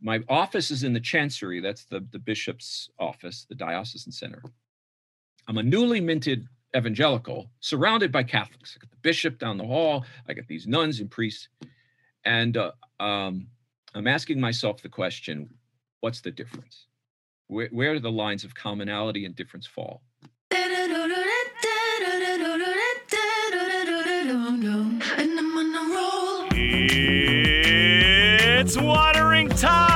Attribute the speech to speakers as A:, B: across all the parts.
A: my office is in the chancery. That's the the bishop's office, the diocesan center. I'm a newly minted evangelical, surrounded by Catholics. I got the bishop down the hall. I got these nuns and priests, and uh, um, I'm asking myself the question: What's the difference? Where, where do the lines of commonality and difference fall?
B: It's watering time!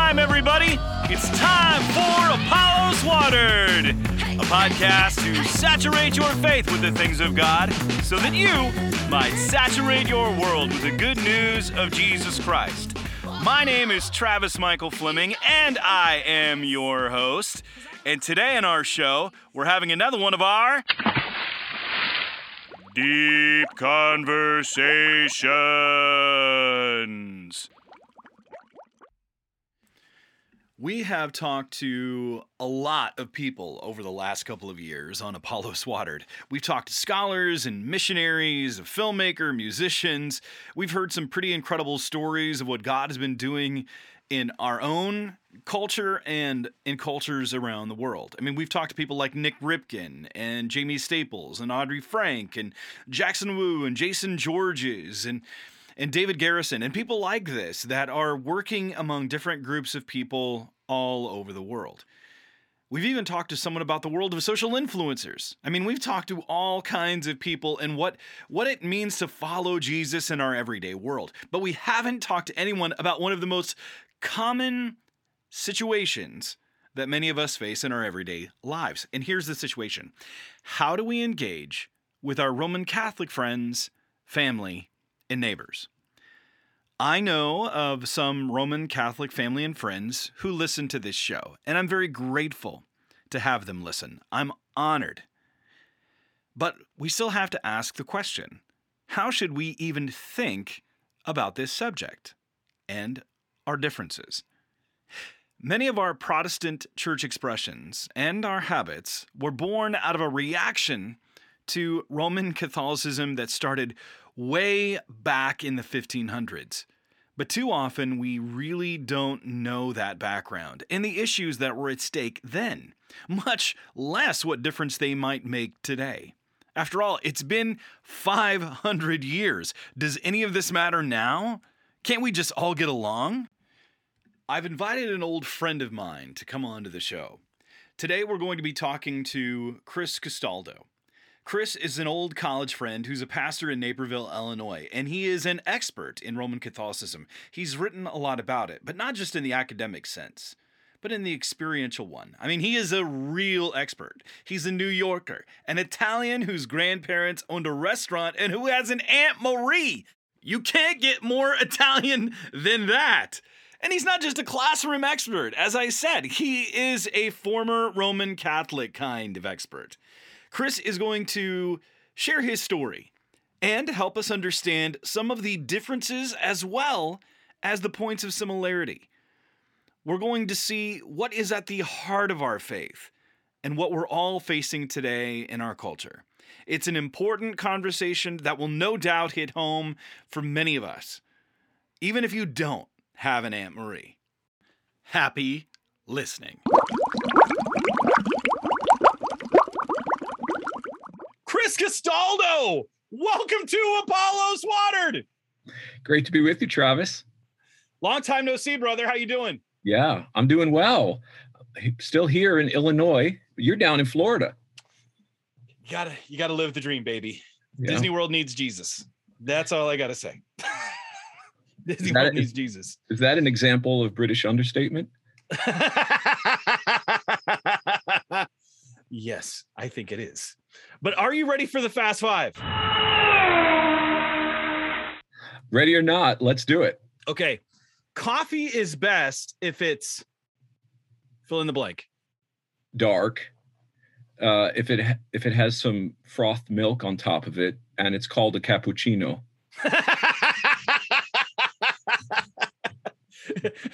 B: It's time for Apollos Watered, a podcast to saturate your faith with the things of God so that you might saturate your world with the good news of Jesus Christ. My name is Travis Michael Fleming, and I am your host. And today in our show, we're having another one of our deep conversations. We have talked to a lot of people over the last couple of years on Apollo Watered. We've talked to scholars and missionaries, a filmmaker, musicians. We've heard some pretty incredible stories of what God has been doing in our own culture and in cultures around the world. I mean, we've talked to people like Nik Ripken and Jamie Staples and Audrey Frank and Jackson Wu and Jayson Georges and and David Garrison and people like this that are working among different groups of people all over the world. We've even talked to someone about the world of social influencers. I mean, we've talked to all kinds of people and what what it means to follow Jesus in our everyday world. But we haven't talked to anyone about one of the most common situations that many of us face in our everyday lives. And here's the situation How do we engage with our Roman Catholic friends, family, and neighbors? I know of some Roman Catholic family and friends who listen to this show, and I'm very grateful to have them listen. I'm honored. But we still have to ask the question how should we even think about this subject and our differences? Many of our Protestant church expressions and our habits were born out of a reaction to Roman Catholicism that started way back in the 1500s. But too often, we really don't know that background and the issues that were at stake then, much less what difference they might make today. After all, it's been 500 years. Does any of this matter now? Can't we just all get along? I've invited an old friend of mine to come on to the show. Today we're going to be talking to Chris Castaldo. Chris is an old college friend who's a pastor in Naperville, Illinois, and he is an expert in Roman Catholicism. He's written a lot about it, but not just in the academic sense, but in the experiential one. I mean, he is a real expert. He's a New Yorker, an Italian whose grandparents owned a restaurant and who has an Aunt Marie. You can't get more Italian than that. And he's not just a classroom expert. As I said, he is a former Roman Catholic kind of expert. Chris is going to share his story and help us understand some of the differences as well as the points of similarity. We're going to see what is at the heart of our faith and what we're all facing today in our culture. It's an important conversation that will no doubt hit home for many of us, even if you don't have an Aunt Marie. Happy listening. Chris Castaldo, welcome to Apollos Watered.
A: Great to be with you, Travis.
B: Long time no see, brother. How you doing?
A: Yeah, I'm doing well. Still here in Illinois. You're down in Florida.
B: You gotta, you gotta live the dream, baby. Yeah. Disney World needs Jesus. That's all I gotta say. Disney World needs Jesus.
A: Is that an example of British understatement?
B: yes, I think it is. But are you ready for the Fast Five?
A: Ready or not, let's do it.
B: Okay. Coffee is best if it's fill in the blank.
A: Dark. Uh, if it ha- if it has some frothed milk on top of it, and it's called a cappuccino.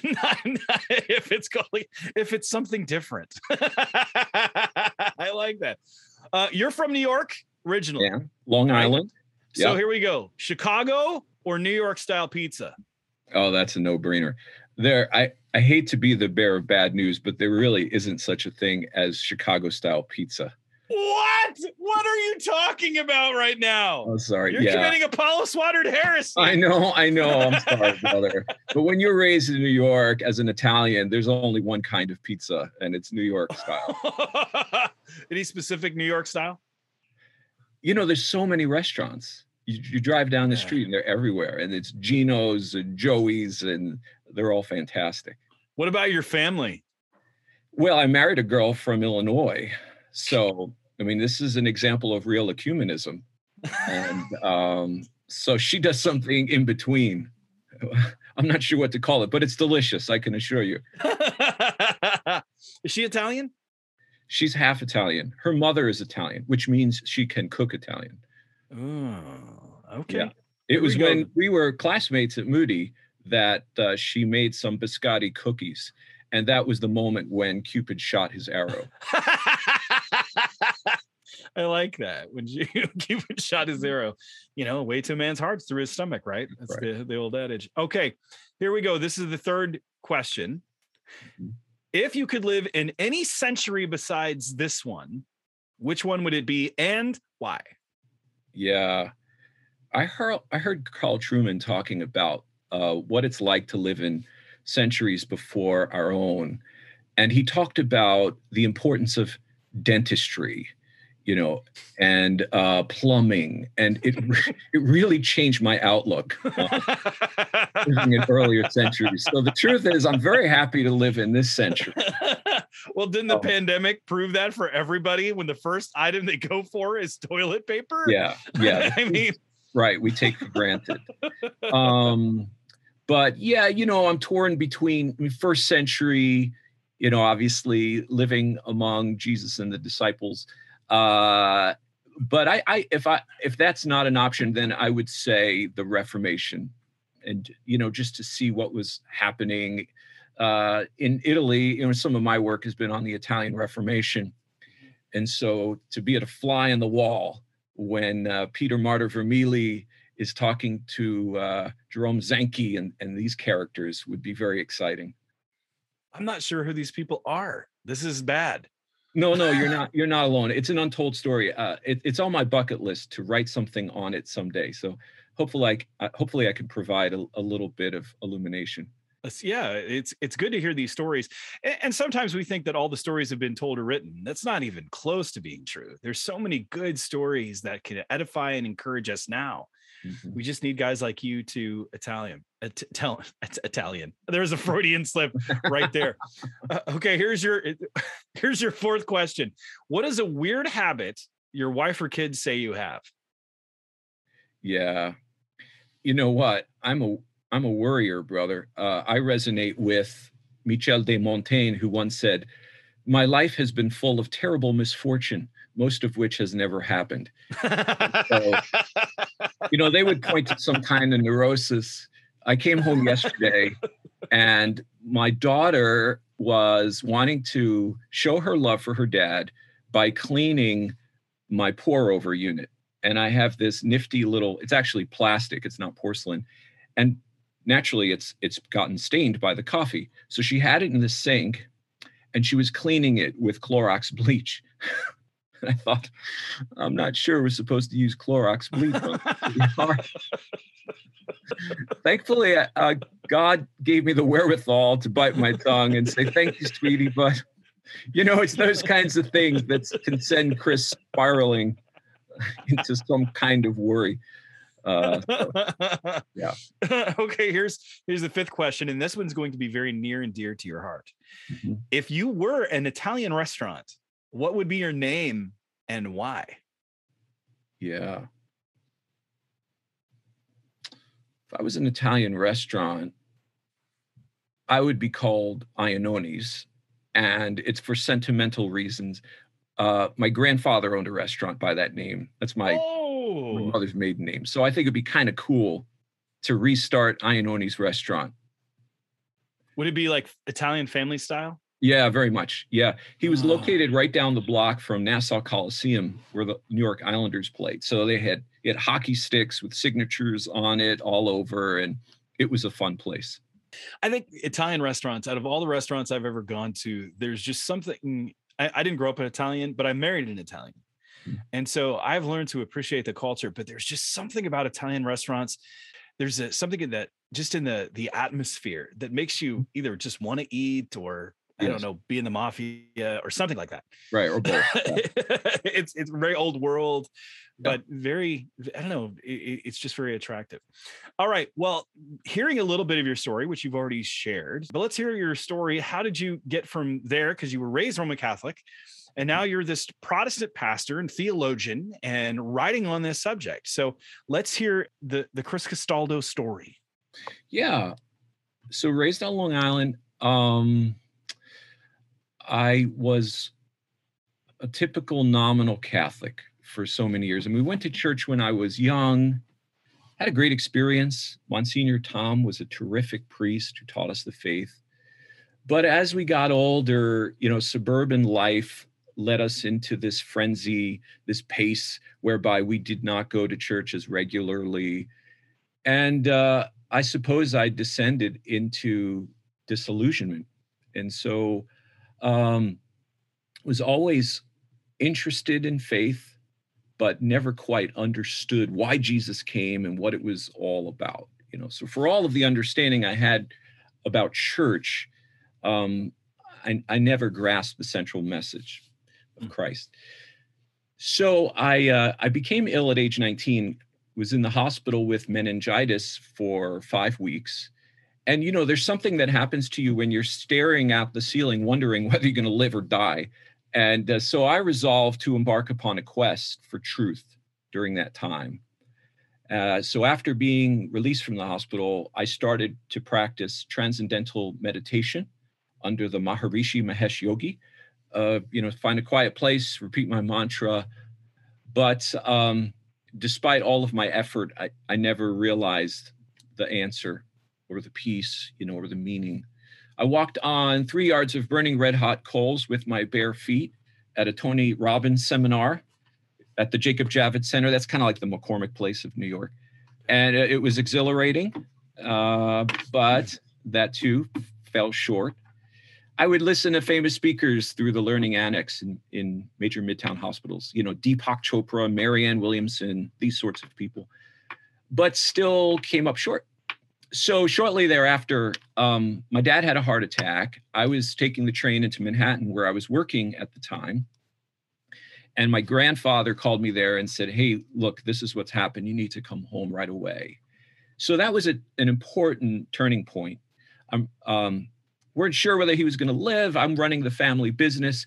B: not, not if it's called if it's something different. I like that. Uh, you're from New York originally.
A: Yeah, Long Island.
B: So here we go. Chicago or New York style pizza?
A: Oh, that's a no-brainer. There, I I hate to be the bearer of bad news, but there really isn't such a thing as Chicago-style pizza.
B: What? What are you talking about right now?
A: Oh, sorry.
B: You're
A: yeah.
B: committing Apollos Watered heresy.
A: I know, I know. I'm sorry, brother. But when you're raised in New York as an Italian, there's only one kind of pizza, and it's New York style.
B: Any specific New York style?
A: you know, there's so many restaurants. You, you drive down the
B: Yeah.
A: street and they're everywhere, and it's Geno's and Joey's, and they're all fantastic.
B: What about your family?
A: Well, I married a girl from Illinois, so I mean, this is an example of real ecumenism, and um, so she does something in between. I'm not sure what to call it, but it's delicious. I can assure you.
B: Is she Italian?
A: She's half Italian. Her mother is Italian, which means she can cook Italian.
B: Oh, okay.
A: Yeah. It
B: Here we
A: was
B: go.
A: when we were classmates at Moody that uh, she made some biscotti cookies. And that was the moment when Cupid shot his arrow.
B: I like that. When you Cupid shot his zero, you know, way to a man's hearts through his stomach, right? That's
A: Right.
B: the, the old adage. Okay, here we go. This is the third question.
A: Mhm.
B: If you could live in any century besides this one, which one would it be and why?
A: Yeah. I heard I heard Carl Trueman talking about uh, what it's like to live in centuries before our own. And he talked about the importance of dentistry, you know, and uh, plumbing. And it, it really changed my outlook. living in earlier centuries. So the truth is, I'm very happy to live in this century.
B: well, didn't the
A: Oh.
B: pandemic prove that for everybody when the first item they go for is toilet paper?
A: Yeah, yeah,
B: I mean,
A: right. We take for granted. Um, but yeah, you know, I'm torn between first century, you know, obviously living among Jesus and the disciples. Uh, but I, I, if I, if that's not an option, then I would say the Reformation, and you know, just to see what was happening uh, in Italy. You know, some of my work has been on the Italian Reformation, and so to be at a fly on the wall when uh, Peter Martyr Vermigli is talking to uh, Jerome Zanchi and, and these characters would be very exciting.
B: I'm not sure who these people are. This is bad.
A: No, no, you're not. You're not alone. It's an untold story. Uh, it, it's on my bucket list to write something on it someday. So hopefully, I, uh, hopefully I can provide a, a little bit of illumination.
B: Yeah, it's it's good to hear these stories. A- And, sometimes we think that all the stories have been told or written. That's not even close to being true. There's so many good stories that can edify and encourage us now.
A: Mhm.
B: We just need guys like you to Italian. It- tell it's Italian. There's a Freudian slip right there. Uh, okay, here's your here's your fourth question. What is a weird habit your wife or kids say you have?
A: Yeah. You know what? I'm a I'm a worrier, brother. Uh, I resonate with Michel de Montaigne, who once said, "My life has been full of terrible misfortune, most of which has never happened." so, you know, they would point to some kind of neurosis. I came home yesterday and my daughter was wanting to show her love for her dad by cleaning my pour over unit. And I have this nifty little, it's actually plastic, it's not porcelain. And naturally it's it's gotten stained by the coffee. So she had it in the sink and she was cleaning it with Clorox bleach. and I thought, I'm not sure we're supposed to use Clorox bleach. Thankfully, uh, God gave me the wherewithal to bite my tongue and say, "Thank you, sweetie." But you know, it's those kinds of things that can send Chris spiraling into some kind of worry. Uh, yeah.
B: okay, here's here's the fifth question, and this one's going to be very near and dear to your heart.
A: Mhm.
B: If you were an Italian restaurant, what would be your name and why?
A: yeah. If I was an Italian restaurant, I would be called Iannoni's, and it's for sentimental reasons. Uh, my grandfather owned a restaurant by that name. That's my my
B: oh,
A: mother's maiden name. So I think it'd be kind of cool to restart Iannoni's restaurant.
B: would it be like Italian family style?
A: Yeah, very much. Yeah. He was
B: Oh.
A: located right down the block from Nassau Coliseum where the New York Islanders played. So they had had hockey sticks with signatures on it all over and it was a fun place.
C: I think Italian restaurants, out of all the restaurants I've ever gone to, there's just something. I, I didn't grow up an Italian, but I married an Italian. Mm. And so I've learned to appreciate the culture, but there's just something about Italian restaurants. There's a, something in that just in the the atmosphere that makes you mm. either just want to eat or I yes. don't know, be in the mafia or something like that.
A: Right. Or both.
C: Yeah. it's it's very old world, but yeah. very, I don't know, it, it's just very attractive. All right. Well, hearing a little bit of your story, which you've already shared, but let's hear your story. How did you get from there? Because you were raised Roman Catholic and now you're this Protestant pastor and theologian and writing on this subject. So let's hear the, the Chris Castaldo story.
A: Yeah. So raised on Long Island, um, I was a typical nominal Catholic for so many years. And we went to church when I was young, had a great experience. Monsignor Tom was a terrific priest who taught us the faith. But as we got older, you know, suburban life led us into this frenzy, this pace whereby we did not go to church as regularly. And uh, I suppose I descended into disillusionment. And so um, was always interested in faith, but never quite understood why Jesus came and what it was all about. You know, so for all of the understanding I had about church, um, I, I never grasped the central message of hmm. Christ. So I uh, I became ill at age 19. Was in the hospital with meningitis for five weeks, and you know there's something that happens to you when you're staring at the ceiling wondering whether you're going to live or die. And uh, so i resolved to embark upon a quest for truth during that time. Uh, so after being released from the hospital i started to practice transcendental meditation under the maharishi mahesh yogi. Uh, you know find a quiet place repeat my mantra. But um, despite all of my effort I, I never realized the answer or the peace, you know, or the meaning. I walked on three yards of burning red hot coals with my bare feet at a Tony Robbins seminar at the Jacob Javits Center. That's kind of like the McCormick Place of New York. And it was exhilarating, uh, but that too fell short. I would listen to famous speakers through the learning annex in, in major midtown hospitals, you know, Deepak Chopra, Marianne Williamson, these sorts of people, but still came up short so shortly thereafter, um, my dad had a heart attack. I was taking the train into Manhattan, where I was working at the time. And my grandfather called me there and said, Hey, look, this is what's happened. You need to come home right away. So that was a, an important turning point. I'm um, weren't sure whether he was going to live. I'm running the family business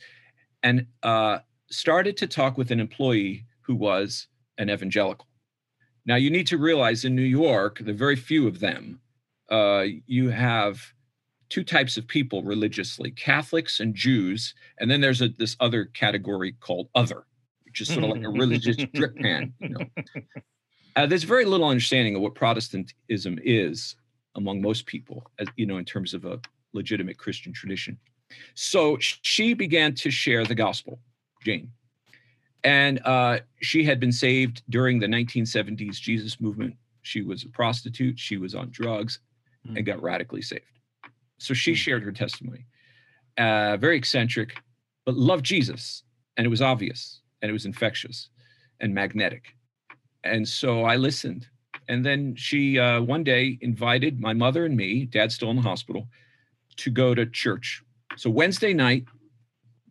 A: and uh, started to talk with an employee who was an evangelical. Now, you need to realize in New York, there are very few of them. Uh, you have two types of people religiously Catholics and Jews. And then there's a, this other category called other, which is sort of like a religious drip pan. You know? Uh, there's very little understanding of what Protestantism is among most people, as, you know, in terms of a legitimate Christian tradition. So she began to share the gospel, Jane. And uh, she had been saved during the 1970s Jesus movement. She was a prostitute, she was on drugs, mm. and got radically saved. So she mm. shared her testimony. Uh, very eccentric, but loved Jesus. And it was obvious, and it was infectious and magnetic. And so I listened. And then she uh, one day invited my mother and me, dad's still in the hospital, to go to church. So Wednesday night,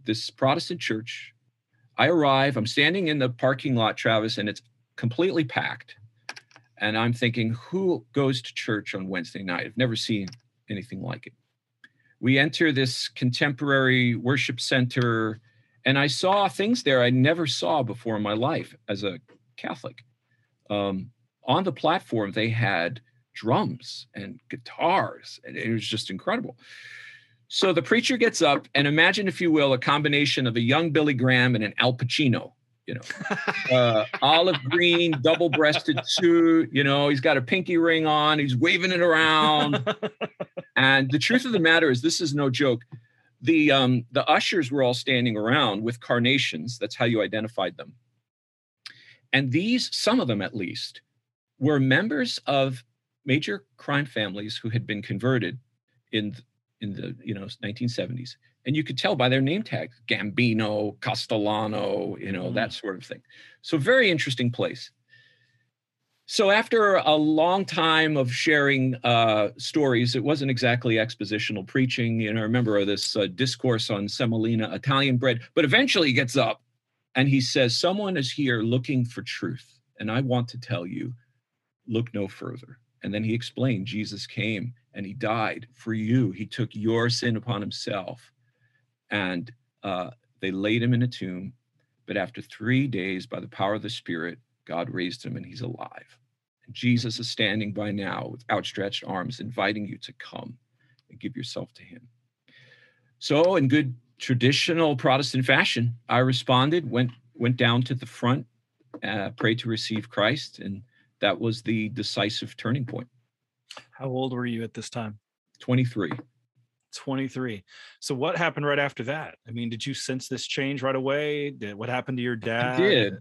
A: this Protestant church I arrive, I'm standing in the parking lot, Travis, and it's completely packed. And I'm thinking, who goes to church on Wednesday night? I've never seen anything like it. We enter this contemporary worship center, and I saw things there I never saw before in my life as a Catholic. Um, on the platform, they had drums and guitars, and it was just incredible. So the preacher gets up and imagine, if you will, a combination of a young Billy Graham and an Al Pacino. You know, uh, olive green, double-breasted suit. You know, he's got a pinky ring on. He's waving it around. and the truth of the matter is, this is no joke. The um, the ushers were all standing around with carnations. That's how you identified them. And these, some of them at least, were members of major crime families who had been converted in in the you know 1970s and you could tell by their name tags gambino castellano you know mm. that sort of thing. So very interesting place. So after a long time of sharing uh, stories it wasn't exactly expositional preaching. You know I remember this uh, discourse on semolina italian bread but eventually he gets up and he says someone is here looking for truth and i want to tell you look no further and then he explained jesus came and he died for you. He took your sin upon himself. And uh, they laid him in a tomb. But after three days, by the power of the Spirit, God raised him and he's alive. And Jesus is standing by now with outstretched arms, inviting you to come and give yourself to him. So, in good traditional Protestant fashion, I responded, went went down to the front, uh, prayed to receive Christ, and that was the decisive turning point.
B: How old were you at this time?
A: 23.
B: 23. So what happened right after that? I mean, did you sense this change right away? Did what happened to your dad?
A: I did.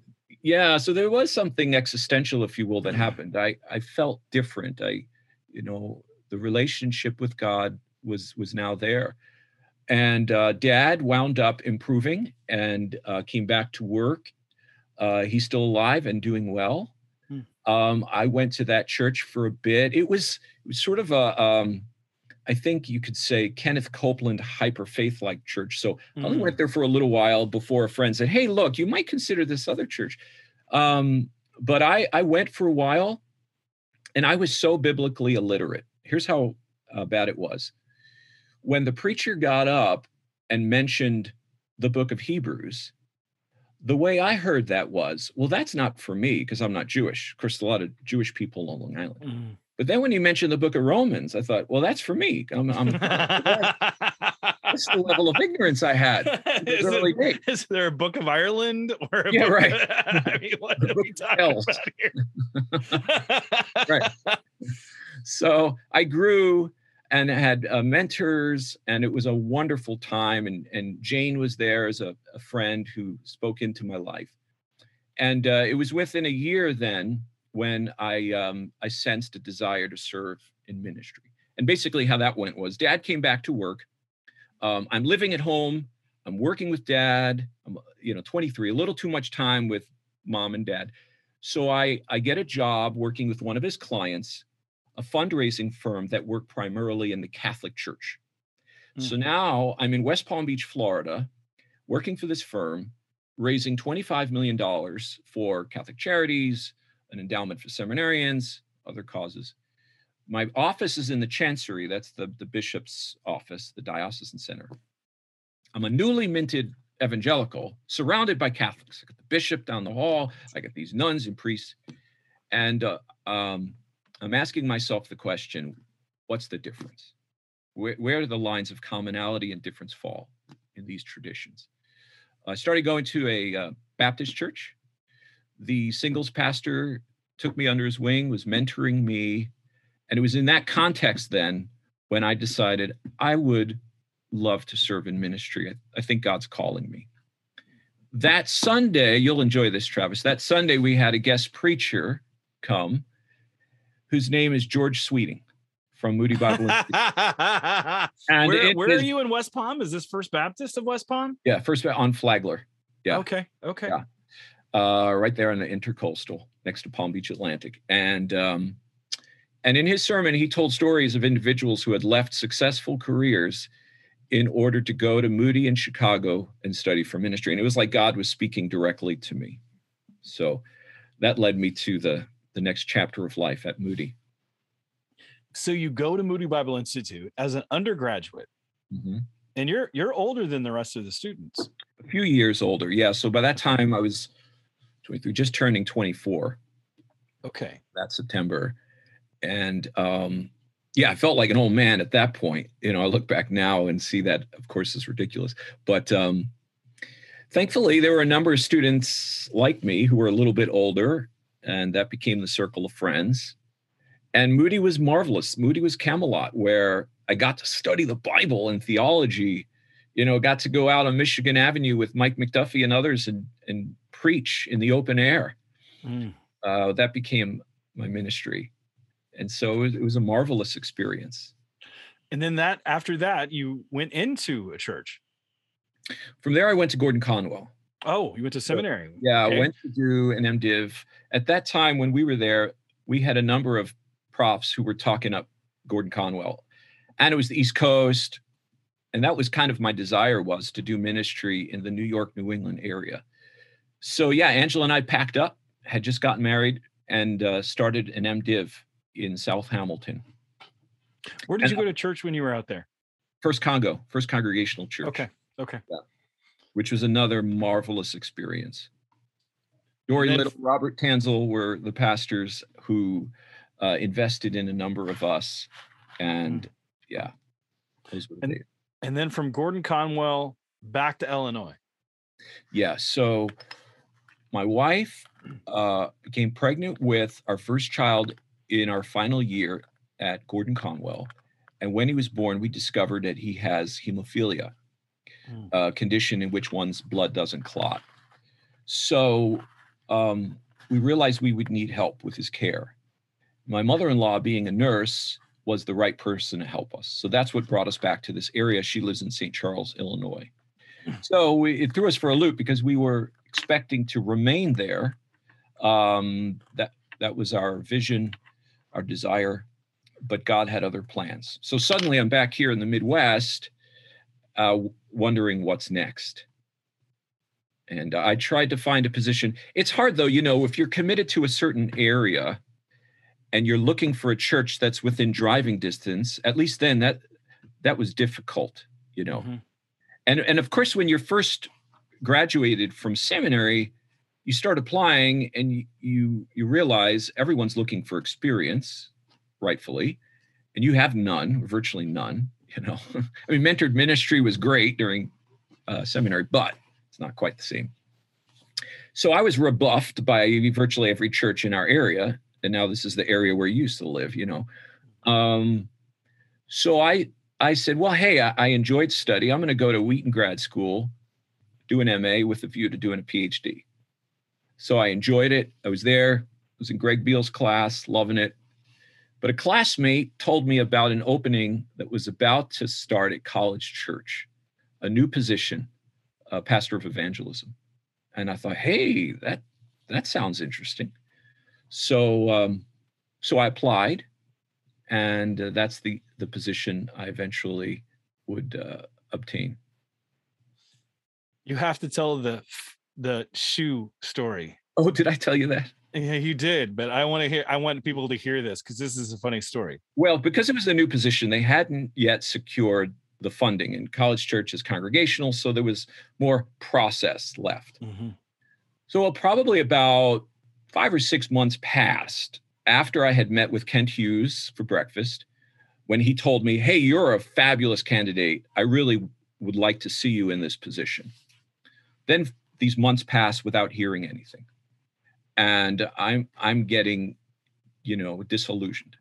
A: Yeah, so there was something existential if you will that happened. I I felt different. I you know, the relationship with God was was now there. And uh, dad wound up improving and uh, came back to work. Uh, he's still alive and doing well. Um, I went to that church for a bit. It was, it was sort of a, um, I think you could say Kenneth Copeland hyper faith like church. So mm. I only went mm. there for a little while before a friend said, "Hey, look, you might consider this other church." Um, but I I went for a while, and I was so biblically illiterate. Here's how uh, bad it was. When the preacher got up and mentioned the book of Hebrews, the way I heard that was, well, that's not for me because I'm not Jewish. Of course, a lot of Jewish people on Long Island. Mm. But then when you mentioned the book of Romans, I thought, well, that's for me. I'm, I'm that's the level of ignorance I had.
B: Is, it, is, there a book of Ireland
A: or yeah, right? I mean, what are we talking about here? right. So I grew and had uh, mentors and it was a wonderful time and, and jane was there as a, a friend who spoke into my life. And uh, it was within a year then when i um, i sensed a desire to serve in ministry. And basically how that went was dad came back to work. Um, i'm living at home. I'm working with dad. I'm you know 23 a little too much time with mom and dad. So i i get a job working with one of his clients a fundraising firm that worked primarily in the Catholic Church. Mm-hmm. So now I'm in West Palm Beach, Florida, working for this firm, raising $25 million for Catholic charities, an endowment for seminarians, other causes. My office is in the Chancery, that's the, the bishop's office, the diocesan center. I'm a newly minted evangelical surrounded by Catholics. I got the bishop down the hall, I got these nuns and priests. And uh, um, I'm asking myself the question what's the difference? Where, where do the lines of commonality and difference fall in these traditions? I started going to a uh, Baptist church. The singles pastor took me under his wing, was mentoring me. And it was in that context then when I decided I would love to serve in ministry. I, I think God's calling me. That Sunday, you'll enjoy this, Travis. That Sunday, we had a guest preacher come whose name is George Sweeting from Moody Bible
B: and where, where is, are you in West Palm? Is this First Baptist of West Palm?
A: Yeah, First on Flagler. Yeah.
B: Okay. Okay. Yeah.
A: Uh, right there on the intercoastal next to Palm Beach Atlantic. And um, and in his sermon, he told stories of individuals who had left successful careers in order to go to Moody in Chicago and study for ministry. And it was like God was speaking directly to me. So that led me to the the next chapter of life at Moody.
B: So you go to Moody Bible Institute as an undergraduate, mm-hmm. and you're you're older than the rest of the students.
A: A few years older, yeah. So by that time, I was 23, just turning 24.
B: Okay.
A: That September, and um, yeah, I felt like an old man at that point. You know, I look back now and see that, of course, is ridiculous. But um, thankfully, there were a number of students like me who were a little bit older and that became the circle of friends. And Moody was marvelous. Moody was Camelot, where I got to study the Bible and theology. You know, got to go out on Michigan Avenue with Mike McDuffie and others and and preach in the open air. Mm. Uh, that became my ministry, And so it was, it was a marvelous experience.
B: And then that after that, you went into a church.
A: From there, I went to Gordon Conwell.
B: Oh, you went to seminary.
A: So, yeah, okay. I went to do an MDiv. At that time, when we were there, we had a number of profs who were talking up Gordon Conwell, and it was the East Coast, and that was kind of my desire was to do ministry in the New York, New England area. So yeah, Angela and I packed up, had just gotten married, and uh, started an MDiv in South Hamilton.
B: Where did and, you go to church when you were out there?
A: First Congo, First Congregational Church.
B: Okay. Okay.
A: Yeah. Which was another marvelous experience. Dory then, Little, Robert Tanzel were the pastors who uh, invested in a number of us, and yeah,
B: and, and then from Gordon Conwell back to Illinois.
A: Yeah. So my wife uh, became pregnant with our first child in our final year at Gordon Conwell. And when he was born, we discovered that he has hemophilia, a condition in which one's blood doesn't clot. So um, we realized we would need help with his care. My mother in law, being a nurse, was the right person to help us. So that's what brought us back to this area. She lives in St. Charles, Illinois. Hmm. So we, it threw us for a loop because we were expecting to remain there. Um, that that was our vision, our desire, but God had other plans. So suddenly I'm back here in the Midwest, uh, wondering what's next. And I tried to find a position. It's hard though, you know, if you're committed to a certain area and you're looking for a church that's within driving distance, at least then that that was difficult, you know. Mm-hmm. And and of course when you're first graduated from seminary, you start applying and you you realize everyone's looking for experience, rightfully, and you have none, virtually none. You know, I mean, mentored ministry was great during uh, seminary, but it's not quite the same. So I was rebuffed by virtually every church in our area, and now this is the area where you used to live. You know, um, so I I said, well, hey, I, I enjoyed study. I'm going to go to Wheaton Grad School do an MA with a view to doing a PhD. So I enjoyed it. I was there. I was in Greg Beale's class, loving it. But a classmate told me about an opening that was about to start at College Church, a new position, a pastor of evangelism. And I thought, hey, that that sounds interesting. So um, so I applied, and uh, that's the the position I eventually would uh, obtain.
B: You have to tell the the shoe story.
A: Oh, did I tell you that?
B: Yeah, you did, but I want to hear. I want people to hear this because this is a funny story.
A: Well, because it was a new position, they hadn't yet secured the funding, and College Church is congregational, so there was more process left. Mm-hmm. So, well, probably about five or six months passed after I had met with Kent Hughes for breakfast, when he told me, "Hey, you're a fabulous candidate. I really would like to see you in this position." Then these months pass without hearing anything. And I'm I'm getting, you know, disillusioned.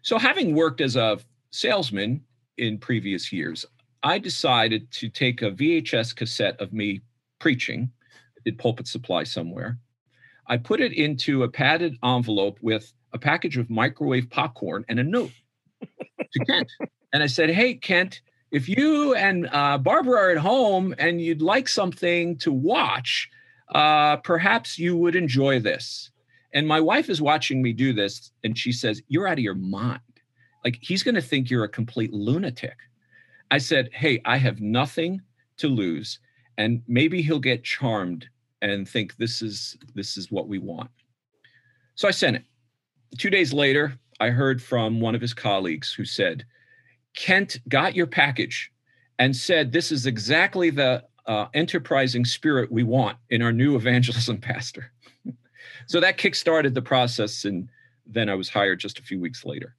A: So having worked as a salesman in previous years, I decided to take a VHS cassette of me preaching, did pulpit supply somewhere. I put it into a padded envelope with a package of microwave popcorn and a note to Kent. And I said, Hey, Kent, if you and uh, Barbara are at home and you'd like something to watch, uh, perhaps you would enjoy this. And my wife is watching me do this, and she says, You're out of your mind. Like, he's going to think you're a complete lunatic. I said, Hey, I have nothing to lose. And maybe he'll get charmed and think this is this is what we want. So I sent it. Two days later, I heard from one of his colleagues who said, Kent got your package and said, This is exactly the uh, enterprising spirit we want in our new evangelism pastor. so that kickstarted the process. And then I was hired just a few weeks later.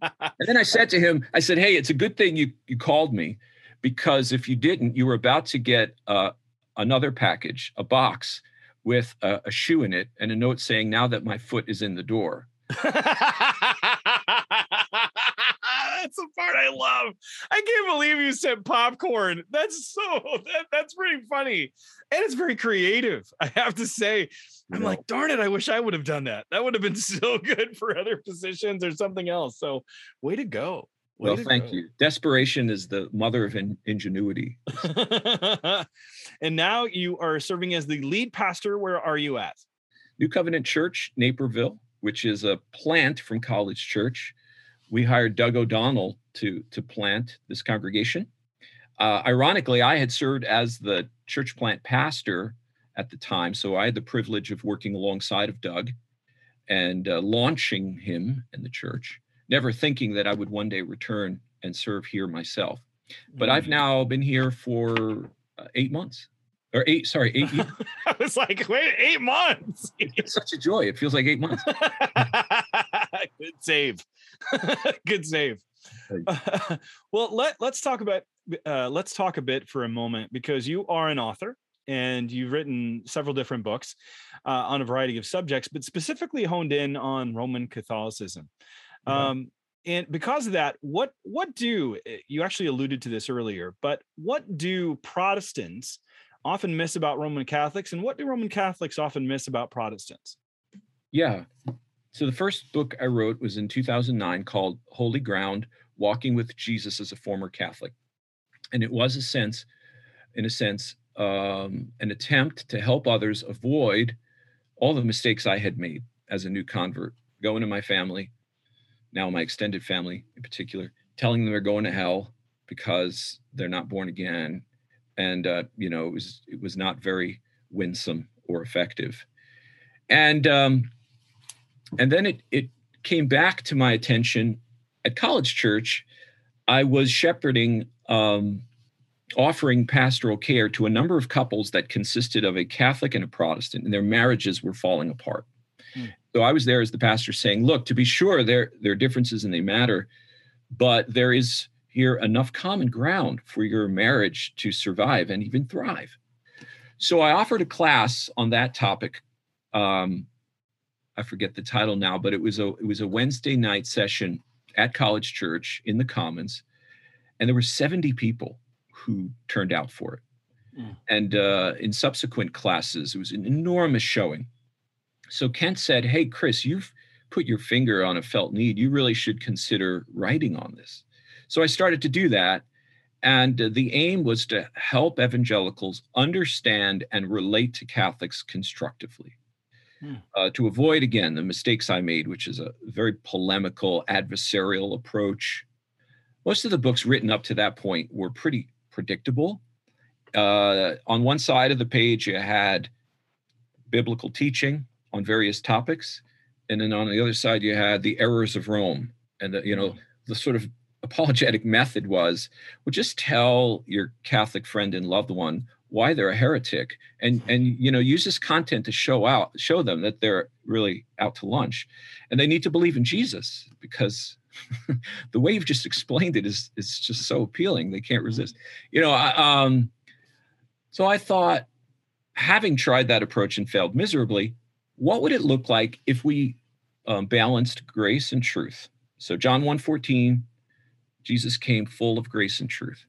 A: and then I said to him, I said, Hey, it's a good thing you, you called me because if you didn't, you were about to get uh, another package, a box with a, a shoe in it and a note saying, Now that my foot is in the door.
B: that's the part I love. I can't believe you said popcorn. That's so that, that's pretty funny. And it's very creative, I have to say. I'm like, darn it, I wish I would have done that. That would have been so good for other positions or something else. So way to go.
A: Way well, to thank go. you. Desperation is the mother of in- ingenuity.
B: and now you are serving as the lead pastor. Where are you at?
A: New Covenant Church, Naperville, which is a plant from College Church. We hired Doug O'Donnell to, to plant this congregation. Uh, ironically, I had served as the church plant pastor at the time, so I had the privilege of working alongside of Doug and uh, launching him in the church, never thinking that I would one day return and serve here myself. But I've mm. now been here for uh, eight months or eight, sorry, eight years.
B: I was like, wait, eight months.
A: it's such a joy. It feels like eight months.
B: Good save. Good save. Uh, well, let let's talk about uh, let's talk a bit for a moment because you are an author and you've written several different books uh, on a variety of subjects, but specifically honed in on Roman Catholicism. Um, and because of that, what what do eh, you actually alluded to this earlier? But what do Protestants often miss about Roman Catholics, and what do Roman Catholics often miss about Protestants?
A: Yeah. So the first book I wrote was in 2009 called Holy Ground Walking with Jesus as a Former Catholic. And it was a sense, in a sense, um, an attempt to help others avoid all the mistakes I had made as a new convert, going to my family, now my extended family in particular, telling them they're going to hell because they're not born again and uh, you know it was it was not very winsome or effective and um, and then it it came back to my attention at college church i was shepherding um, offering pastoral care to a number of couples that consisted of a catholic and a protestant and their marriages were falling apart mm. so i was there as the pastor saying look to be sure there there are differences and they matter but there is here enough common ground for your marriage to survive and even thrive. So I offered a class on that topic. Um, I forget the title now, but it was a it was a Wednesday night session at College Church in the Commons, and there were 70 people who turned out for it. Mm. And uh, in subsequent classes, it was an enormous showing. So Kent said, "Hey, Chris, you've put your finger on a felt need. You really should consider writing on this." So I started to do that. And the aim was to help evangelicals understand and relate to Catholics constructively. Hmm. Uh, to avoid, again, the mistakes I made, which is a very polemical, adversarial approach. Most of the books written up to that point were pretty predictable. Uh, on one side of the page, you had biblical teaching on various topics. And then on the other side, you had the errors of Rome and, the, you know, hmm. the sort of apologetic method was well just tell your catholic friend and loved one why they're a heretic. And and you know use this content to show out show them that they're really out to lunch. And they need to believe in jesus because the way you've just explained it is is just so appealing. They can't resist. You know I, um so i thought having tried that approach and failed miserably what would it look like if we um, balanced grace and truth? So john 114 Jesus came full of grace and truth.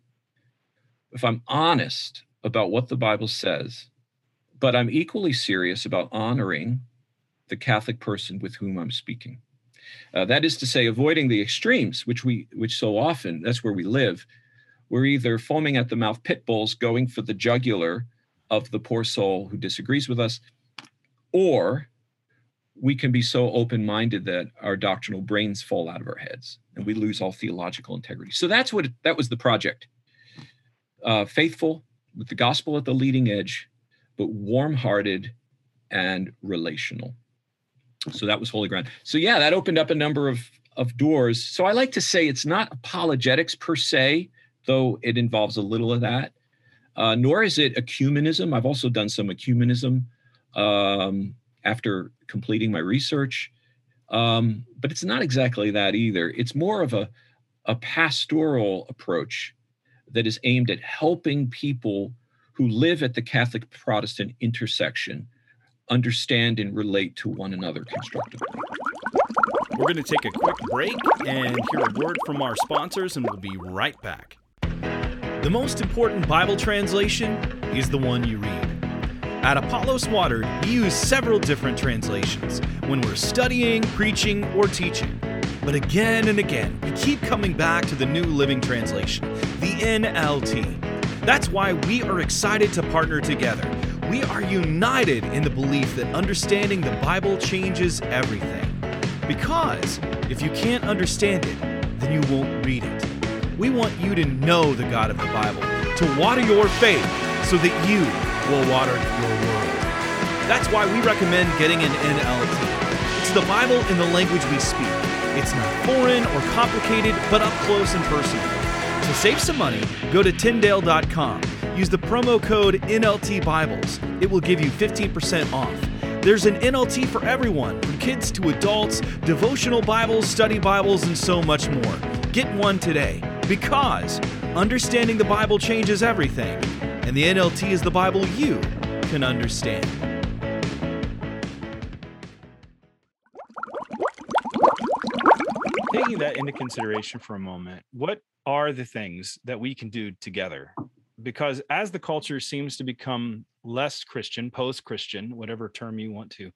A: If I'm honest about what the Bible says, but I'm equally serious about honoring the Catholic person with whom I'm speaking. Uh, that is to say, avoiding the extremes, which we, which so often that's where we live. We're either foaming at the mouth pit bulls, going for the jugular of the poor soul who disagrees with us, or we can be so open minded that our doctrinal brains fall out of our heads and we lose all theological integrity. So that's what that was the project. Uh, faithful with the gospel at the leading edge, but warm hearted and relational. So that was Holy Ground. So yeah, that opened up a number of of doors. So I like to say it's not apologetics per se, though it involves a little of that. Uh, nor is it ecumenism. I've also done some ecumenism. Um, after completing my research. Um, but it's not exactly that either. It's more of a, a pastoral approach that is aimed at helping people who live at the Catholic Protestant intersection understand and relate to one another constructively.
C: We're going to take a quick break and hear a word from our sponsors, and we'll be right back. The most important Bible translation is the one you read. At Apollos Watered, we use several different translations when we're studying, preaching, or teaching. But again and again, we keep coming back to the New Living Translation, the NLT. That's why we are excited to partner together. We are united in the belief that understanding the Bible changes everything. Because if you can't understand it, then you won't read it. We want you to know the God of the Bible, to water your faith so that you will water your world. That's why we recommend getting an NLT. It's the Bible in the language we speak. It's not foreign or complicated, but up close and personal. To save some money, go to Tyndale.com. Use the promo code NLT Bibles. It will give you 15% off. There's an NLT for everyone, from kids to adults, devotional Bibles, study Bibles, and so much more. Get one today because understanding the Bible changes everything, and the NLT is the Bible you can understand.
B: Taking that into consideration for a moment, what are the things that we can do together? Because as the culture seems to become less Christian, post-Christian, whatever term you want to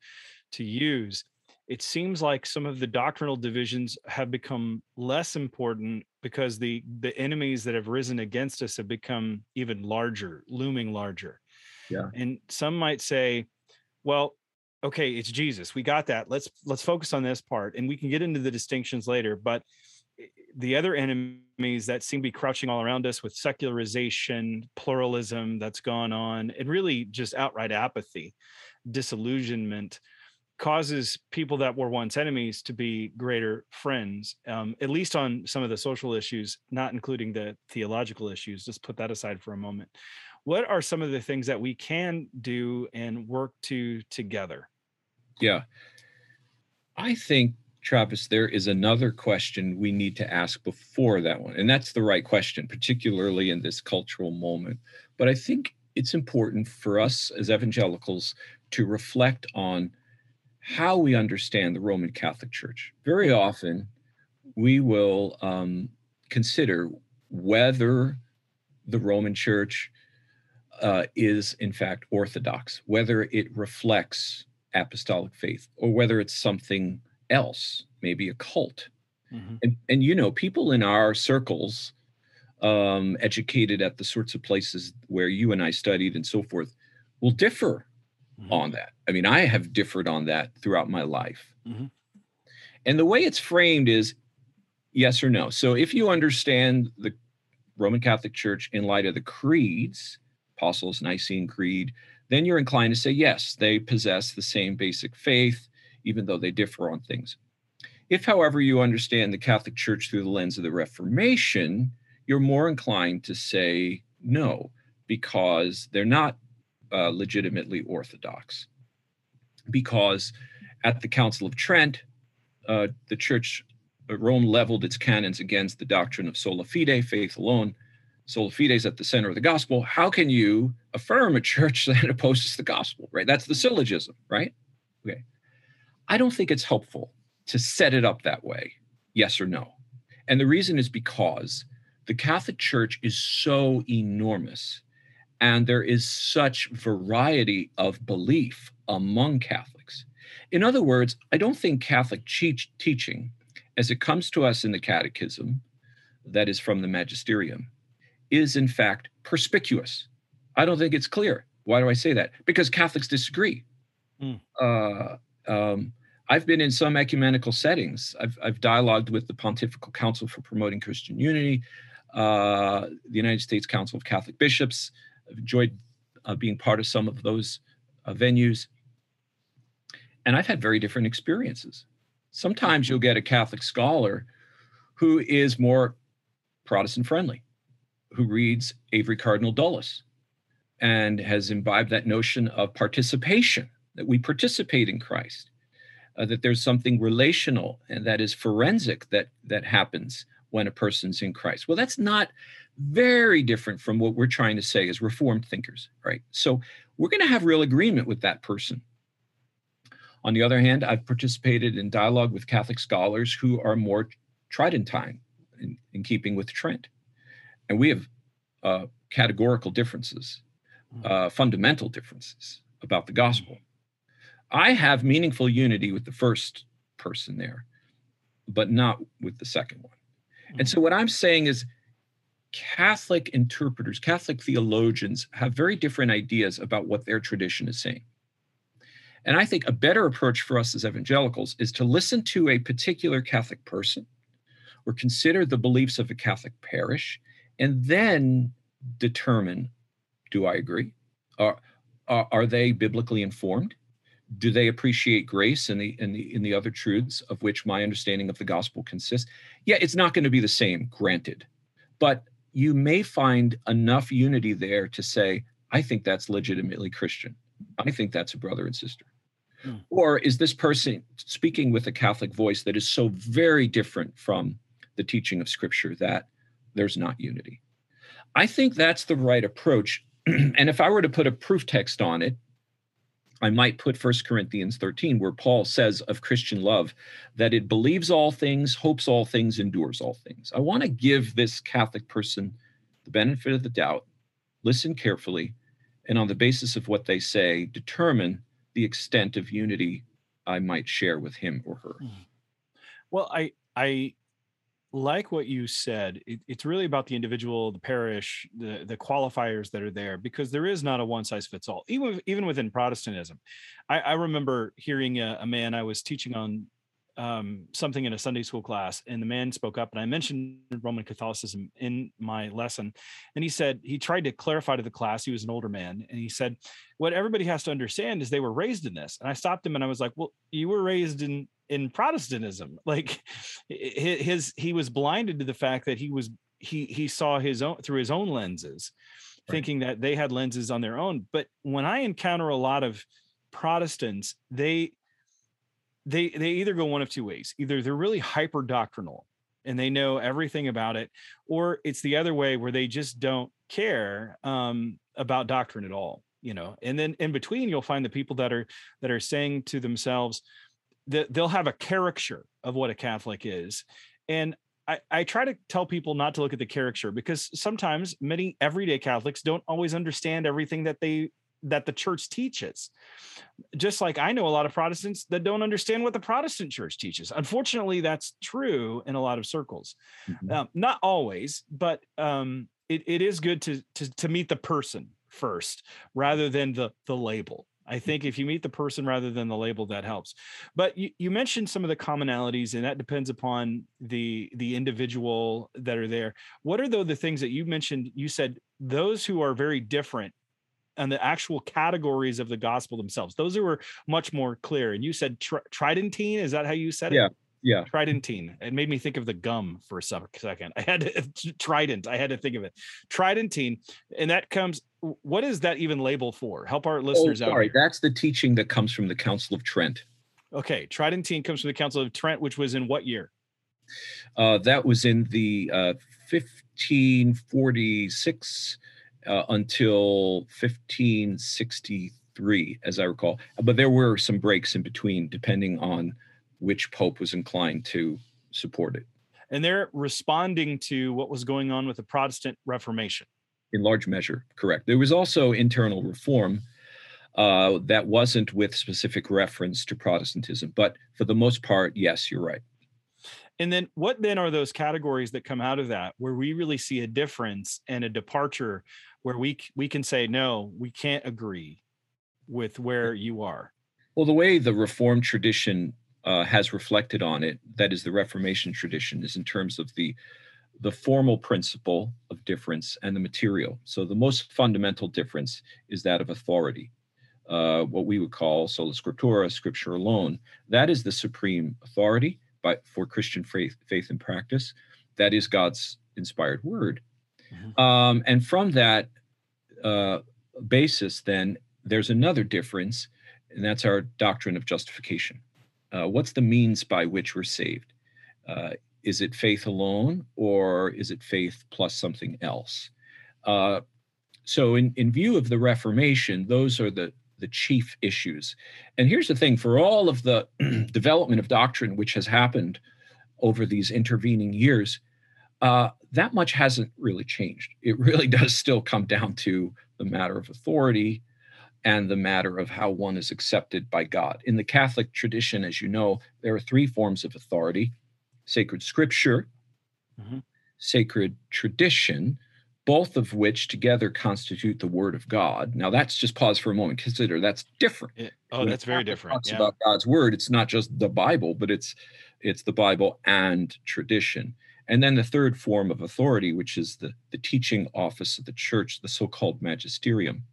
B: to use, it seems like some of the doctrinal divisions have become less important because the the enemies that have risen against us have become even larger, looming larger.
A: Yeah.
B: And some might say, well, okay, it's Jesus. We got that. Let's let's focus on this part and we can get into the distinctions later, but the other enemies that seem to be crouching all around us with secularization, pluralism that's gone on, and really just outright apathy, disillusionment, causes people that were once enemies to be greater friends, um, at least on some of the social issues, not including the theological issues. Just put that aside for a moment. What are some of the things that we can do and work to together?
A: Yeah. I think Travis, there is another question we need to ask before that one. And that's the right question, particularly in this cultural moment. But I think it's important for us as evangelicals to reflect on how we understand the Roman Catholic Church. Very often, we will um, consider whether the Roman Church uh, is, in fact, Orthodox, whether it reflects apostolic faith, or whether it's something else, maybe a cult. Mm-hmm. And and you know, people in our circles, um, educated at the sorts of places where you and I studied and so forth, will differ mm-hmm. on that. I mean, I have differed on that throughout my life. Mm-hmm. And the way it's framed is yes or no. So if you understand the Roman Catholic Church in light of the creeds, Apostles, Nicene Creed, then you're inclined to say yes, they possess the same basic faith even though they differ on things. If, however, you understand the Catholic Church through the lens of the Reformation, you're more inclined to say no, because they're not uh, legitimately Orthodox. Because at the Council of Trent, uh, the Church, uh, Rome leveled its canons against the doctrine of sola fide, faith alone. Sola fide is at the center of the gospel. How can you affirm a church that opposes the gospel, right? That's the syllogism, right? Okay. I don't think it's helpful to set it up that way, yes or no. And the reason is because the Catholic Church is so enormous and there is such variety of belief among Catholics. In other words, I don't think Catholic teaching, as it comes to us in the Catechism, that is from the Magisterium, is in fact perspicuous. I don't think it's clear. Why do I say that? Because Catholics disagree. Mm. Uh, um, I've been in some ecumenical settings. I've, I've dialogued with the Pontifical Council for Promoting Christian Unity, uh, the United States Council of Catholic Bishops. I've enjoyed uh, being part of some of those uh, venues. And I've had very different experiences. Sometimes you'll get a Catholic scholar who is more Protestant friendly, who reads Avery Cardinal Dulles and has imbibed that notion of participation that we participate in Christ, uh, that there's something relational and that is forensic that that happens when a person's in Christ. Well, that's not very different from what we're trying to say as reformed thinkers, right? So we're going to have real agreement with that person On the other hand, I've participated in dialogue with Catholic scholars who are more Tridentine in, in keeping with Trent. And we have uh, categorical differences, hmm. uh, fundamental differences about the gospel. I have meaningful unity with the first person there, but not with the second one. And so, what I'm saying is, Catholic interpreters, Catholic theologians have very different ideas about what their tradition is saying. And I think a better approach for us as evangelicals is to listen to a particular Catholic person or consider the beliefs of a Catholic parish and then determine do I agree? Are, are, are they biblically informed? Do they appreciate grace and the, and the, in the other truths of which my understanding of the gospel consists? Yeah, it's not going to be the same, granted. But you may find enough unity there to say, I think that's legitimately Christian. I think that's a brother and sister. Hmm. Or is this person speaking with a Catholic voice that is so very different from the teaching of Scripture that there's not unity? I think that's the right approach. and if I were to put a proof text on it, I might put 1 Corinthians 13, where Paul says of Christian love that it believes all things, hopes all things, endures all things. I want to give this Catholic person the benefit of the doubt, listen carefully, and on the basis of what they say, determine the extent of unity I might share with him or her. Hmm.
B: Well, I I like what you said. It, it's really about the individual, the parish, the the qualifiers that are there, because there is not a one size fits all. Even even within Protestantism, I, I remember hearing a, a, man I was teaching on um, something in a Sunday school class, and the man spoke up, and I mentioned Roman Catholicism in my lesson, and he said he tried to clarify to the class. He was an older man, and he said, "What everybody has to understand is they were raised in this." And I stopped him, and I was like, "Well, you were raised in in Protestantism. Like his he was blinded to the fact that he was he he saw his own through his own lenses, right. thinking that they had lenses on their own. But when I encounter a lot of Protestants, they they they either go one of two ways either they're really hyper doctrinal and they know everything about it or it's the other way where they just don't care um, about doctrine at all you know? And then in between you'll find the people that are that are saying to themselves that they'll have a caricature of what a catholic is. And I, I try to tell people not to look at the caricature because sometimes many everyday Catholics don't always understand everything that they that the church teaches. Just like I know a lot of Protestants that don't understand what the Protestant church teaches. Unfortunately, that's true in a lot of circles. Mm-hmm. Um, not always, but um, it, it is good to, to to meet the person first rather than the the label. I think if you meet the person rather than the label, that helps. But you, you mentioned some of the commonalities, and that depends upon the the individual that are there. What are though the things that you mentioned? You said those who are very different and the actual categories of the gospel themselves. Those were much more clear. And you said tridentine. Is that how you said it?
A: Yeah. Yeah.
B: Tridentine. It made me think of the gum for a second. I had to, trident. I had to think of it. Tridentine. And that comes, what is that even label for? Help our oh, listeners oh, sorry,
A: out. Sorry, that's the teaching that comes from the Council of Trent.
B: Okay. Tridentine comes from the Council of Trent, which was in what year?
A: Uh, that was in the uh, 1546 uh, until 1563, as I recall. But there were some breaks in between, depending on which pope was inclined to support it.
B: And they're responding to what was going on with the Protestant Reformation.
A: In large measure, correct. There was also internal reform uh, that wasn't with specific reference to Protestantism, but for the most part, yes, you're right.
B: And then what then are those categories that come out of that where we really see a difference and a departure where we we can say no, we can't agree with where you are.
A: Well, the way the Reformed tradition uh, has reflected on it, that is the Reformation tradition, is in terms of the the formal principle of difference and the material. So the most fundamental difference is that of authority. Uh, what we would call sola scriptura, scripture alone. That is the supreme authority by, for Christian faith, faith and practice. That is God's inspired word. Mm-hmm. Um, and from that uh, basis, then there's another difference, and that's our doctrine of justification. Uh, what's the means by which we're saved? Uh, is it faith alone, or is it faith plus something else? Uh, so, in, in view of the Reformation, those are the the chief issues. And here's the thing for all of the development of doctrine which has happened over these intervening years, uh, that much hasn't really changed. It really does still come down to the matter of authority and the matter of how one is accepted by God. In the Catholic tradition, as you know, there are three forms of authority sacred scripture, mm-hmm. sacred tradition, both of which together constitute the Word of God. Now, that's just pause for a moment. Consider that's different.
B: Oh, when that's very different.
A: Talks yeah. about God's Word. It's not just the Bible, but it's it's the Bible and tradition. And then the third form of authority, which is the, the teaching office of the church, the so-called magisterium,